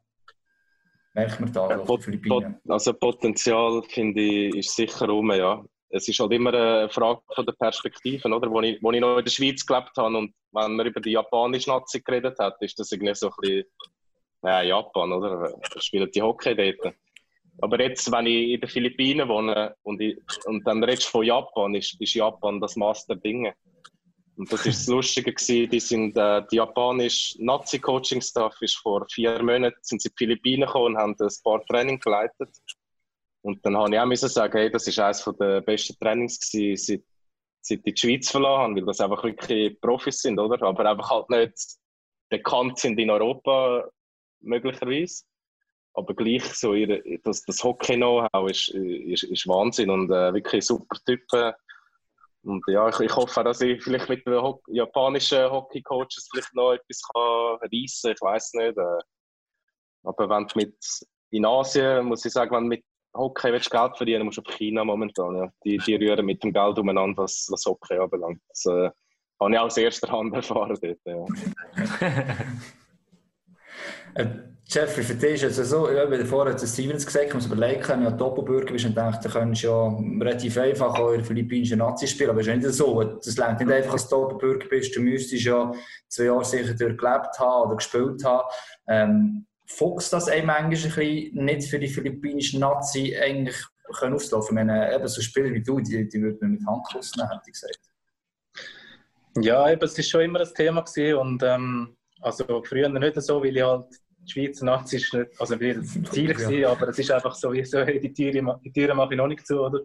Merkt man da ja, auf Philippinen? Also Potenzial, finde ich, ist sicher rum, ja. Es ist halt immer eine Frage von der Perspektive, oder? Wo ich, wo ich noch in der Schweiz gelebt habe und wenn man über die japanische Nazi geredet hat, ist das irgendwie so ein bisschen, ja, Japan, oder? Spielen die Hockey dort? Aber jetzt, wenn ich in den Philippinen wohne und, ich, und dann redest du von Japan, ist, ist Japan das Master-Ding. Und das ist das Lustige gewesen, die sind, äh, die japanische Nazi-Coaching-Staff ist vor vier Monaten sind sie in die Philippinen gekommen und haben ein paar Training geleitet. Und dann habe ich auch müssen sagen, hey, das ist eines der besten Trainings gewesen, seit, seit ich die Schweiz verloren habe, weil das einfach wirklich Profis sind, oder? Aber einfach halt nicht bekannt sind in Europa, möglicherweise. Aber gleich so ihre, das, das Hockey-Know-how ist, ist, ist Wahnsinn und äh, wirklich super Typen. Und ja, ich, ich hoffe, dass ich vielleicht mit den Ho japanischen Hockey-Coaches vielleicht noch etwas kann reissen kann. Ich weiß nicht. Äh, aber wenn du mit in Asien, muss ich sagen, wenn du mit Hockey willst Geld verdienen musst du auf China momentan. Ja. Die, die rühren mit dem Geld umeinander, was, was Hockey anbelangt. Das äh, habe ich aus erster Hand erfahren dort. Ja. Jeffrey, für dich ist es so, ja, wie vorher hat Stevens gesagt, man muss überlegen, wenn du Doppelbürger bist und denkst, du könntest ja relativ einfach auch in der philippinischen Nazi spielen, aber es ist nicht so. Das längt nicht einfach, dass du Doppelbürger bist, du müsstest ja zwei Jahre sicher durchgelebt haben oder gespielt haben. Ähm, fuchst das einem manchmal ein bisschen nicht für die philippinische Nazi eigentlich können auflaufen? Ich meine, eben so Spieler wie du, die, die würden mit Handkuss nehmen, hätte ich gesagt. Ja, eben, es war schon immer ein Thema gewesen und ähm, also früher nicht so, weil ich halt die Schweizer Nazi ist nicht, also will das Ziel gewesen, ja. aber es ist einfach so, wie so, die Türe, die Türe mache ich noch nicht zu, oder?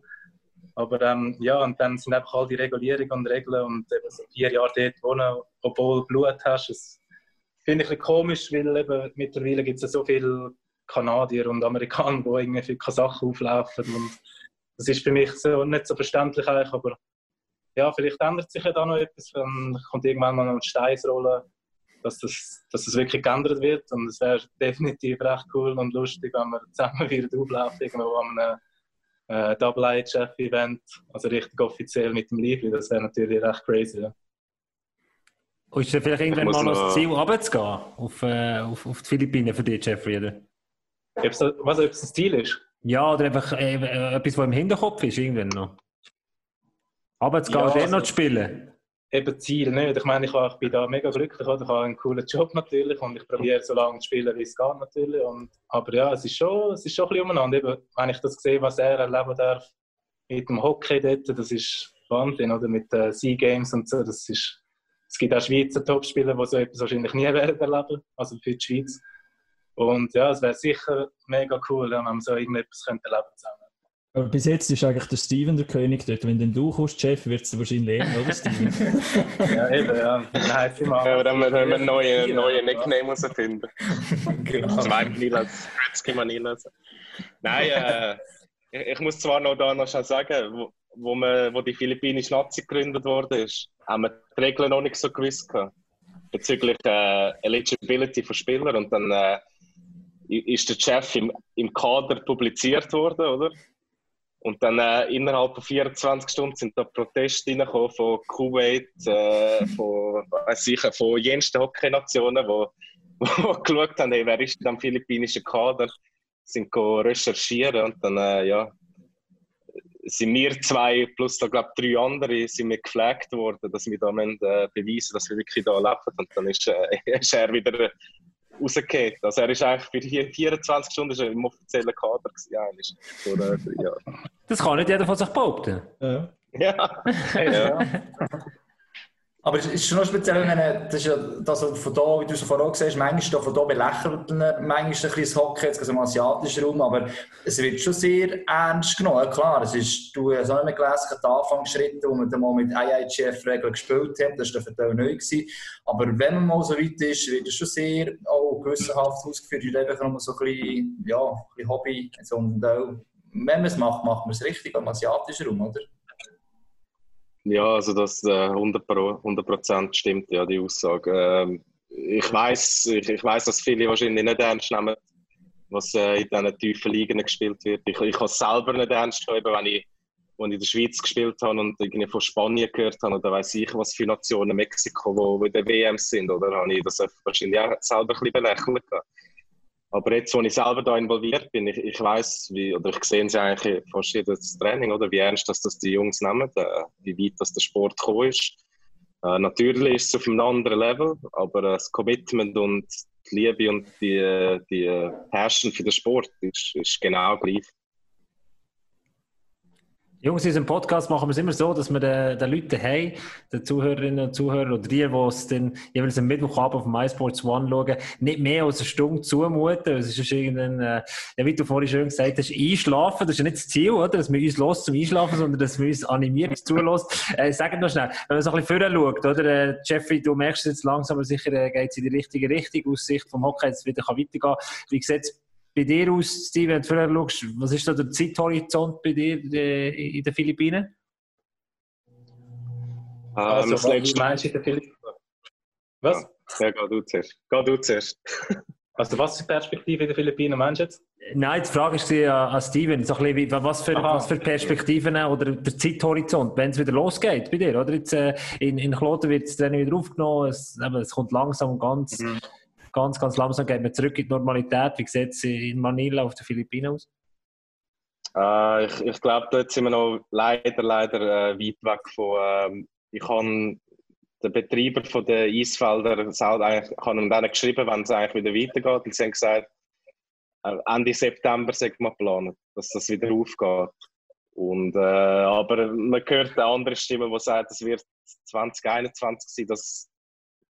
Aber ähm, ja, und dann sind einfach all die Regulierungen und Regeln und eben so vier Jahre dort wohnen, obwohl du Blut hast, das finde ich ein bisschen komisch, weil eben mittlerweile gibt es ja so viele Kanadier und Amerikaner, die irgendwie für Sachen auflaufen und das ist für mich so nicht so verständlich eigentlich, aber ja, vielleicht ändert sich ja da noch etwas, dann kommt irgendwann mal noch ein Steinsrolle dass das, dass das wirklich geändert wird. Und es wäre definitiv recht cool und lustig, wenn wir zusammen wieder auflaufen, irgendwo an einem äh, Double IHF-Event, also richtig offiziell mit dem Lively. Das wäre natürlich recht crazy. Ja. Und ist da vielleicht irgendwann mal noch das Ziel, runterzugehen auf, äh, auf, auf die Philippinen für dich, Jeffrey? Oder? Ob's, was, ob es ein Ziel ist? Ja, oder einfach äh, äh etwas, was im Hinterkopf ist, irgendwann noch. Runterzugehen ja, und also, noch zu spielen eben Ziel nicht. Ich meine, ich, ich bin da mega glücklich, oder? ich habe einen coolen Job natürlich und ich probiere so lange zu spielen, wie es geht natürlich. Und, aber ja, es ist schon, es ist schon ein bisschen umeinander. Eben, wenn ich das sehe, was er erleben darf mit dem Hockey dort, das ist Wahnsinn, oder? Mit den Sea Games und so, das ist, es gibt auch Schweizer Topspieler, die so etwas wahrscheinlich nie werden erleben, also für die Schweiz. Und ja, es wäre sicher mega cool, wenn man so irgendetwas könnte erleben zusammen. Aber bis jetzt ist eigentlich der Steven der König dort. Wenn denn du kommst, Chef, wird es wahrscheinlich eher, oder Steven? ja, eben, ja. Nein, ja, aber dann müssen wir einen neuen, neuen Nickname herausfinden. genau. Zwei Manilas, Gretzky Manilas. Nein, äh, ich, ich, muss zwar noch da noch schnell sagen, wo, wo, man, wo die philippinische Nazi gegründet wurde, ist, haben wir die Regeln noch nicht so gewusst gehabt, bezüglich äh, Eligibility von Spielern und dann äh, ist der Chef im, im Kader publiziert worden, oder? Und dann äh, innerhalb von 24 Stunden sind da Proteste reingekommen von Kuwait, äh, von, weiß ich, von jensten Hockey-Nationen, die geschaut haben, hey, wer ist denn am philippinischen Kader, sind recherchieren und dann, äh, ja, sind wir zwei plus da glaube drei andere sind wir gefragt worden, dass wir da müssen, äh, beweisen, dass wir wirklich da leben. Und dann ist, äh, ist er wieder rausgeht. Also er ist eigentlich für die 24 Stunden im offiziellen Kader gewesen, vor drei Jahren. Das kann nicht jeder von sich behaupten. Ja. ja. ja. Aber es ist schon noch speziell, wenn das ja das von da, wie du es vorhin gesagt hast, manchmal von da belächelt manchmal ein bisschen das Hockey, jetzt im asiatischen Raum, aber es wird schon sehr ernst genommen. klar, es ist, du hast auch nicht mehr gelesen, die Anfangsschritte, wo man mal mit IIGF-Regeln gespielt hat, das war dann neu gewesen. Aber wenn man mal so weit ist, wird es schon sehr auch gewissenhaft ausgeführt, ist einfach nur so ein bisschen, ja, ein bisschen Hobby. Und auch, wenn man es macht, macht man es richtig im asiatischen Raum, oder? Ja, also das äh, 100 Prozent stimmt, ja, die Aussage. Ähm, ich weiß, ich, ich weiß, dass viele wahrscheinlich nicht ernst nehmen, was äh, in diesen tiefen Ligen gespielt wird. Ich, ich habe es selber nicht ernst genommen, wenn ich, als ich in der Schweiz gespielt habe und irgendwie von Spanien gehört habe oder weiß ich, was für Nationen Mexiko, wo in der WM sind, oder habe ich das wahrscheinlich auch selber ein bisschen belächelt. Aber jetzt, wo ich selber da involviert bin, ich, ich weiß, wie, oder ich sehe es eigentlich fast jedes Training, oder wie ernst dass das die Jungs nehmen, äh, wie weit das der Sport gekommen ist. Äh, natürlich ist es auf einem anderen Level, aber äh, das Commitment und die Liebe und die, die Passion für den Sport ist, ist genau gleich. Jungs, in unserem Podcast machen wir es immer so, dass wir den, den Leuten haben, den Zuhörerinnen und Zuhörern oder die, die es dann jeweils am Mittwochabend auf MySports One schauen, nicht mehr als eine Stunde zumuten. Es ist irgendein, äh, ja, wie du vorhin schön gesagt hast, einschlafen. Das ist ja nicht das Ziel, oder? Dass wir uns los zum Einschlafen, sondern dass wir uns animieren, uns zulässt. Äh, sag noch schnell, wenn man so ein bisschen vorher schaut, oder? Äh, Jeffrey, du merkst jetzt langsam, aber sicher äh, geht es in die richtige Richtung, aus Sicht vom Hockey, jetzt wieder kann weitergehen. Wie sieht bei dir aus, Steve, wenn du vorher schaust, was ist da der Zeithorizont bei dir äh, in den Philippinen? Also, das was nächste meinst du in den Philippinen? Was? Ja, geh du zuerst. Geh du zuerst. Also was ist die Perspektive in den Philippinen, meinst du jetzt? Nein, die Frage ist äh, an Steven, so ein bisschen, was, für, Aha. was für Perspektiven oder der Zeithorizont, wenn es wieder losgeht bei dir, oder? Jetzt, äh, in, in Kloten wird es dann wieder aufgenommen, es, eben, es kommt langsam und ganz, Mhm. Ganz, ganz langsam geht man zurück in die Normalität. Wie sieht es in Manila auf den Philippinen aus? Äh, ich ich glaube, dort sind wir noch leider, leider äh, weit weg von. ähm, ich habe den Betreiber von den Eisfelder eigentlich, ich dann geschrieben, wenn es eigentlich wieder weitergeht. Und sie haben gesagt, äh, Ende September sagt man planen, dass das wieder aufgeht. Und, äh, aber man hört eine andere Stimme, die sagt, es wird 2021 sein, dass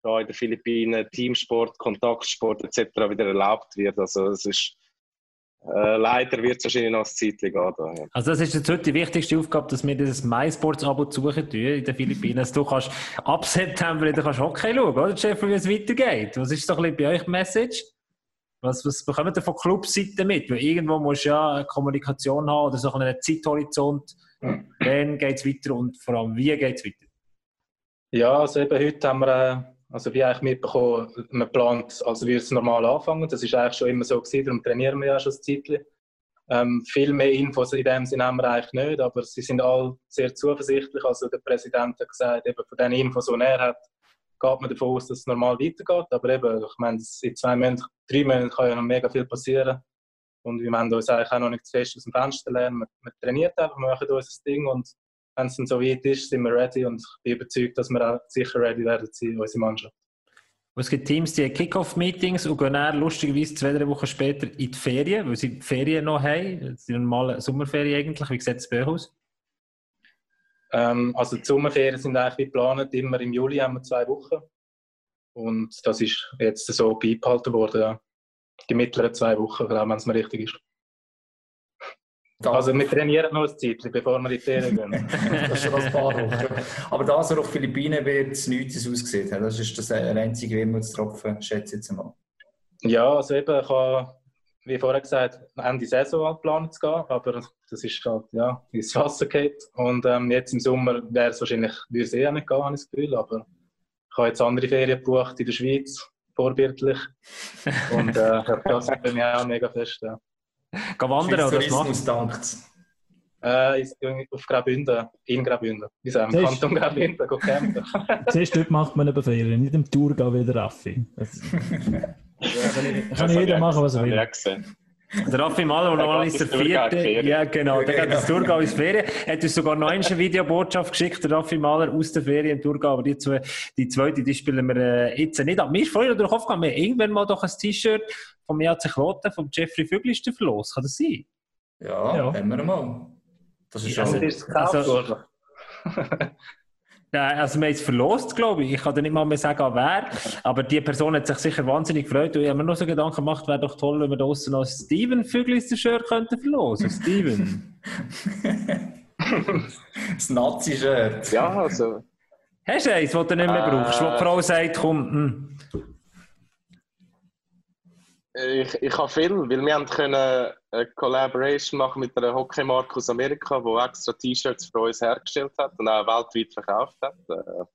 da in den Philippinen Teamsport, Kontaktsport etc. wieder erlaubt wird. Also es ist äh, leider wird es wahrscheinlich noch ein Zeitchen gehen. Da, ja. Also das ist jetzt heute die wichtigste Aufgabe, dass wir dieses MySports-Abo suchen tun in den Philippinen. Dass du kannst ab September wieder kannst Hockey schauen, oder Jeffrey, wie es weitergeht. Was ist so ein bisschen bei euch die Message? Was, was bekommt ihr von Clubseiten mit? Weil irgendwo musst du ja eine Kommunikation haben oder so einen Zeithorizont. Wann geht es weiter und vor allem, wie geht es weiter? Ja, also eben heute haben wir, äh, also wie eigentlich mitbekommen, man plant, also wie es normal anfangen. Das ist eigentlich schon immer so gewesen, darum trainieren wir ja schon ein Zeitchen. Ähm, viel mehr Infos in dem Sinne haben wir eigentlich nicht, aber sie sind alle sehr zuversichtlich. Also der Präsident hat gesagt, eben von den Infos, die er hat, geht man davon aus, dass es normal weitergeht. Aber eben, ich meine, in zwei Monaten, drei Monaten kann ja noch mega viel passieren. Und wir wollen uns eigentlich auch noch nicht zu fest aus dem Fenster lernen. Wir, wir trainieren einfach, wir machen unser Ding und wenn es dann so weit ist, sind wir ready und ich bin überzeugt, dass wir auch sicher ready werden sein, unsere Mannschaft. Und Es gibt Teams, die haben Kick-Off-Meetings und gehen dann lustigerweise zwei, drei Wochen später in die Ferien, weil sie die Ferien noch haben. Die normale Sommerferien eigentlich. Wie sieht es bei euch aus? Ähm, also die Sommerferien sind eigentlich wie geplant, immer im Juli haben wir zwei Wochen. Und das ist jetzt so beibehalten worden, ja. Die mittleren zwei Wochen, glaube ich, wenn es mir richtig ist. Also wir trainieren noch ein Zeitchen, bevor wir in die Ferien gehen. das ist schon ein paar Wochen. Aber da so auf Philippinen wird es nichts ausgesehen. haben. Das ist das einzige Wermutstropfen, schätze ich jetzt mal. Ja, also eben, ich habe, wie vorher gesagt, Ende Saison geplant zu gehen, aber das ist halt, ja, ins Wasser geht. Und ähm, jetzt im Sommer wäre es wahrscheinlich, würde es eh nicht gehen, habe ich das Gefühl, aber ich habe jetzt andere Ferien gebucht in der Schweiz, vorbildlich. Und äh, das bin ich auch mega fest, ja. Gehen wandern oder was Tourismus machst dankt. Äh, ich gehe auf Graubünden, in Graubünden. Wir, im Siehst- Kanton Graubünden, go campen. Siehst du, dort macht man eben Ferien, nicht im Tour wie der Raffi. Das kann jeder machen, was er will. Der Raffi Mahler, der Der normalerweise der vierte. Ja, genau. Der geht ins. Thurgau ins Ferien. Er hat uns sogar noch eine Videobotschaft geschickt, der Raffi Mahler aus der Ferien im Thurgau. Aber die, zwei, die zweite, die spielen wir äh, jetzt nicht ab. Mir ist vorhin durch den Kopf gegangen, wir irgendwann mal doch ein T-Shirt vom EAC Kloten, vom Jeffrey Füglister verlost. Kann das sein? Ja, Ja. haben wir mal. Das ist Ja, schon. Ist Also-? Nein, also wir haben es verlost, glaube ich. Ich kann dir nicht mal mehr sagen, an wer. Aber die Person hat sich sicher wahnsinnig gefreut. Und ich habe mir noch so Gedanken gemacht, wäre doch toll, wenn wir da draussen noch Steven Füglister Shirt könnten verlosen. Steven. das Nazi-Shirt. Ja, also. Hast du eins, das du nicht mehr Äh. brauchst? Wo die Frau sagt, komm, hm. Ich, ich habe viel, weil wir haben können eine Collaboration machen mit einer Hockeymarke aus Amerika, die extra T-Shirts für uns hergestellt hat und auch weltweit verkauft hat. Äh,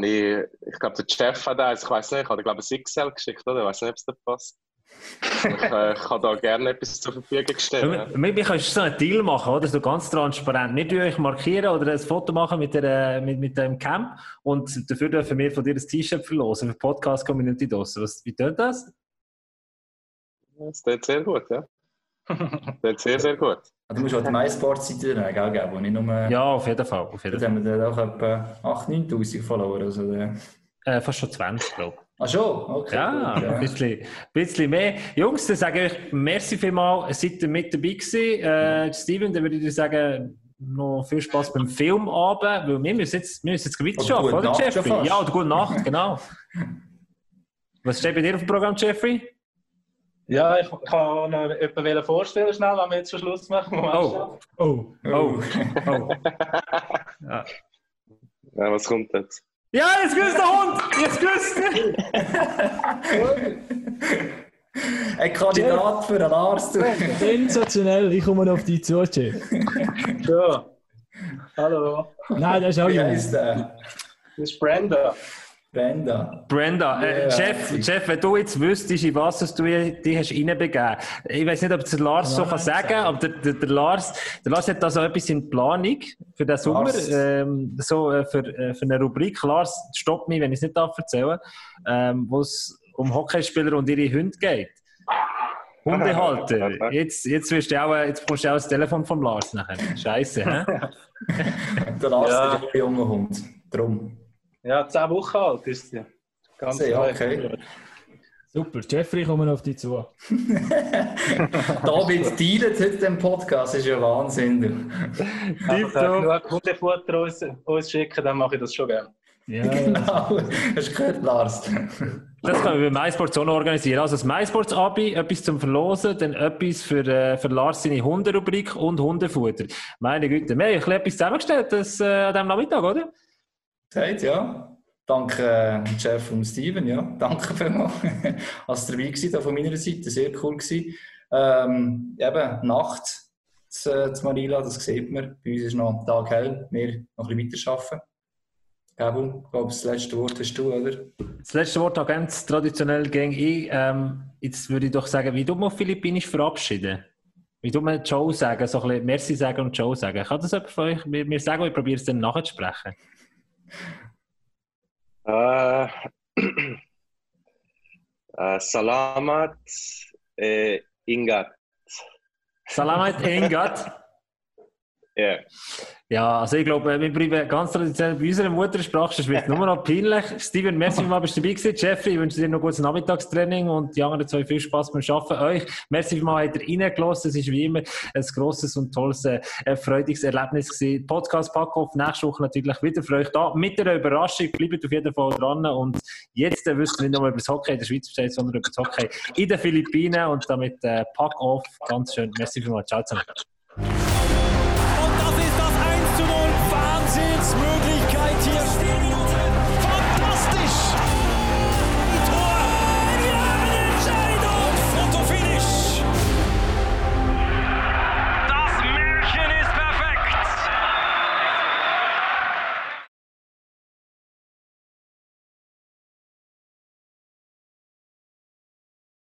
ich, ich glaube, der Chef hat eins, ich weiß nicht, ich habe glaube ich ein XL geschickt, oder? Ich weiß nicht, ob es da passt. ich, äh, kann da gerne etwas zur Verfügung stellen. Wir, wir können so einen Deal machen, oder? So ganz transparent. Nicht euch markieren oder ein Foto machen mit, der, mit, mit dem Camp und dafür dürfen wir von dir ein T-Shirt verlosen für Podcast Community DOS. Was, wie tönt das? Das tut sehr gut, ja. Das tut sehr, sehr gut. Du musst auch die MySports-Seite dann gell, geben, wo nicht nur... Ja, auf jeden Fall. Auf jeden Fall. haben wir dann auch etwa 8'000, 9'000 Follower. Also, äh. Äh, fast schon 20, glaube ich. Ah schon? Okay. Ja, gut, ein bisschen, bisschen mehr. Jungs, dann sage ich merci vielmals, seid ihr mit dabei gewesen. Äh, Steven, dann würde ich dir sagen, noch viel Spaß beim Filmabend, weil wir müssen jetzt, wir müssen jetzt weiter Oder arbeiten, gute oder Jeffrey? Ja, oder gute Nacht, genau. Was steht bei dir auf dem Programm, Jeffrey? Ja, ich kann noch jemanden vorstellen, schnell, wenn wir jetzt schon Schluss machen. Moment, Oh. Oh, Oh, oh. Ja, was kommt jetzt? Ja, jetzt grüßt der Hund! Jetzt grüßt Ein Kandidat für einen. Du. Sensationell, ich komme noch auf dich zu, Chef. Ja. Hallo. Nein, das ist auch Wie jung. heisst der? Das ist Brenda. Brenda. Brenda, äh, ja. Chef, wenn du jetzt wüsstest, in was du dich hast reinbegeben Ich weiß nicht, ob es der Lars so kann sagen sagen. aber der, der, der, Lars, der Lars hat da so etwas in Planung für den Sommer, ähm, so äh, für, äh, für eine Rubrik. Lars, stopp mich, wenn ich es nicht darf erzählen, ähm, wo es um Hockeyspieler und ihre Hunde geht. Hundehalter. Jetzt, jetzt, wirst du auch, äh, jetzt bekommst du auch das Telefon vom Lars nachher. Scheiße, hä? Der Lars Ja. ist ein junger Hund. Drum. Ja, 10 Wochen alt ist sie. Ganz Ja, neu. okay. Super, Jeffrey, ich komme noch auf dich zu. David dealt heute den Podcast, das ist ja Wahnsinn. Genug Hundefutter uns, uns schicken, dann mache ich das schon gerne. Ja, ja. Genau, hast du gehört, Lars? Das können wir bei MySports auch noch organisieren. Also das MySports-Abi, etwas zum Verlosen, dann etwas für, äh, für Lars seine Hunderubrik und Hundefutter. Meine Güte, wir haben ein bisschen etwas zusammengestellt das, äh, an diesem Nachmittag, oder? Sagt, ja. Danke, äh, Jeff und Steven, ja. Danke vielmals. Als dabei gewesen, von meiner Seite, sehr cool gewesen. Ähm, eben, Nacht zu, zu Manila, das sieht man. Bei uns ist noch Tag hell, wir noch ein bisschen weiterarbeiten. Gabu, ich glaube, das letzte Wort hast du, oder? Das letzte Wort auch ganz traditionell gegen ich. Ähm, jetzt würde ich doch sagen, wie du mal Philippinisch verabschieden? Wie du mal Ciao sagen, so ein bisschen Merci sagen und Ciao sagen. Kann das jemand von euch mir, mir sagen ich probiere es dann nachzusprechen? Äh, äh, Salamat äh, Ingat. Salamat Engat. Ja. Ja, also ich glaube, wir bleiben ganz traditionell bei unserer Muttersprache, sonst wird nur noch peinlich. Steven, merci vielmals, bist du dabei gewesen. Jeffrey, ich wünsche dir noch gutes Nachmittagstraining und die anderen zwei viel Spaß beim Arbeiten. Euch, merci vielmals, habt ihr reingelassen. Es ist wie immer ein grosses und tolles, äh, freudiges Erlebnis gewesen. Podcast Packoff, nächste Woche natürlich wieder für euch da. Mit einer Überraschung, bleibt auf jeden Fall dran und jetzt äh, wisst ihr nicht nur über das Hockey in der Schweiz Bescheid, sondern über das Hockey in den Philippinen und damit äh, Packoff, ganz schön. Merci vielmals, ciao zusammen.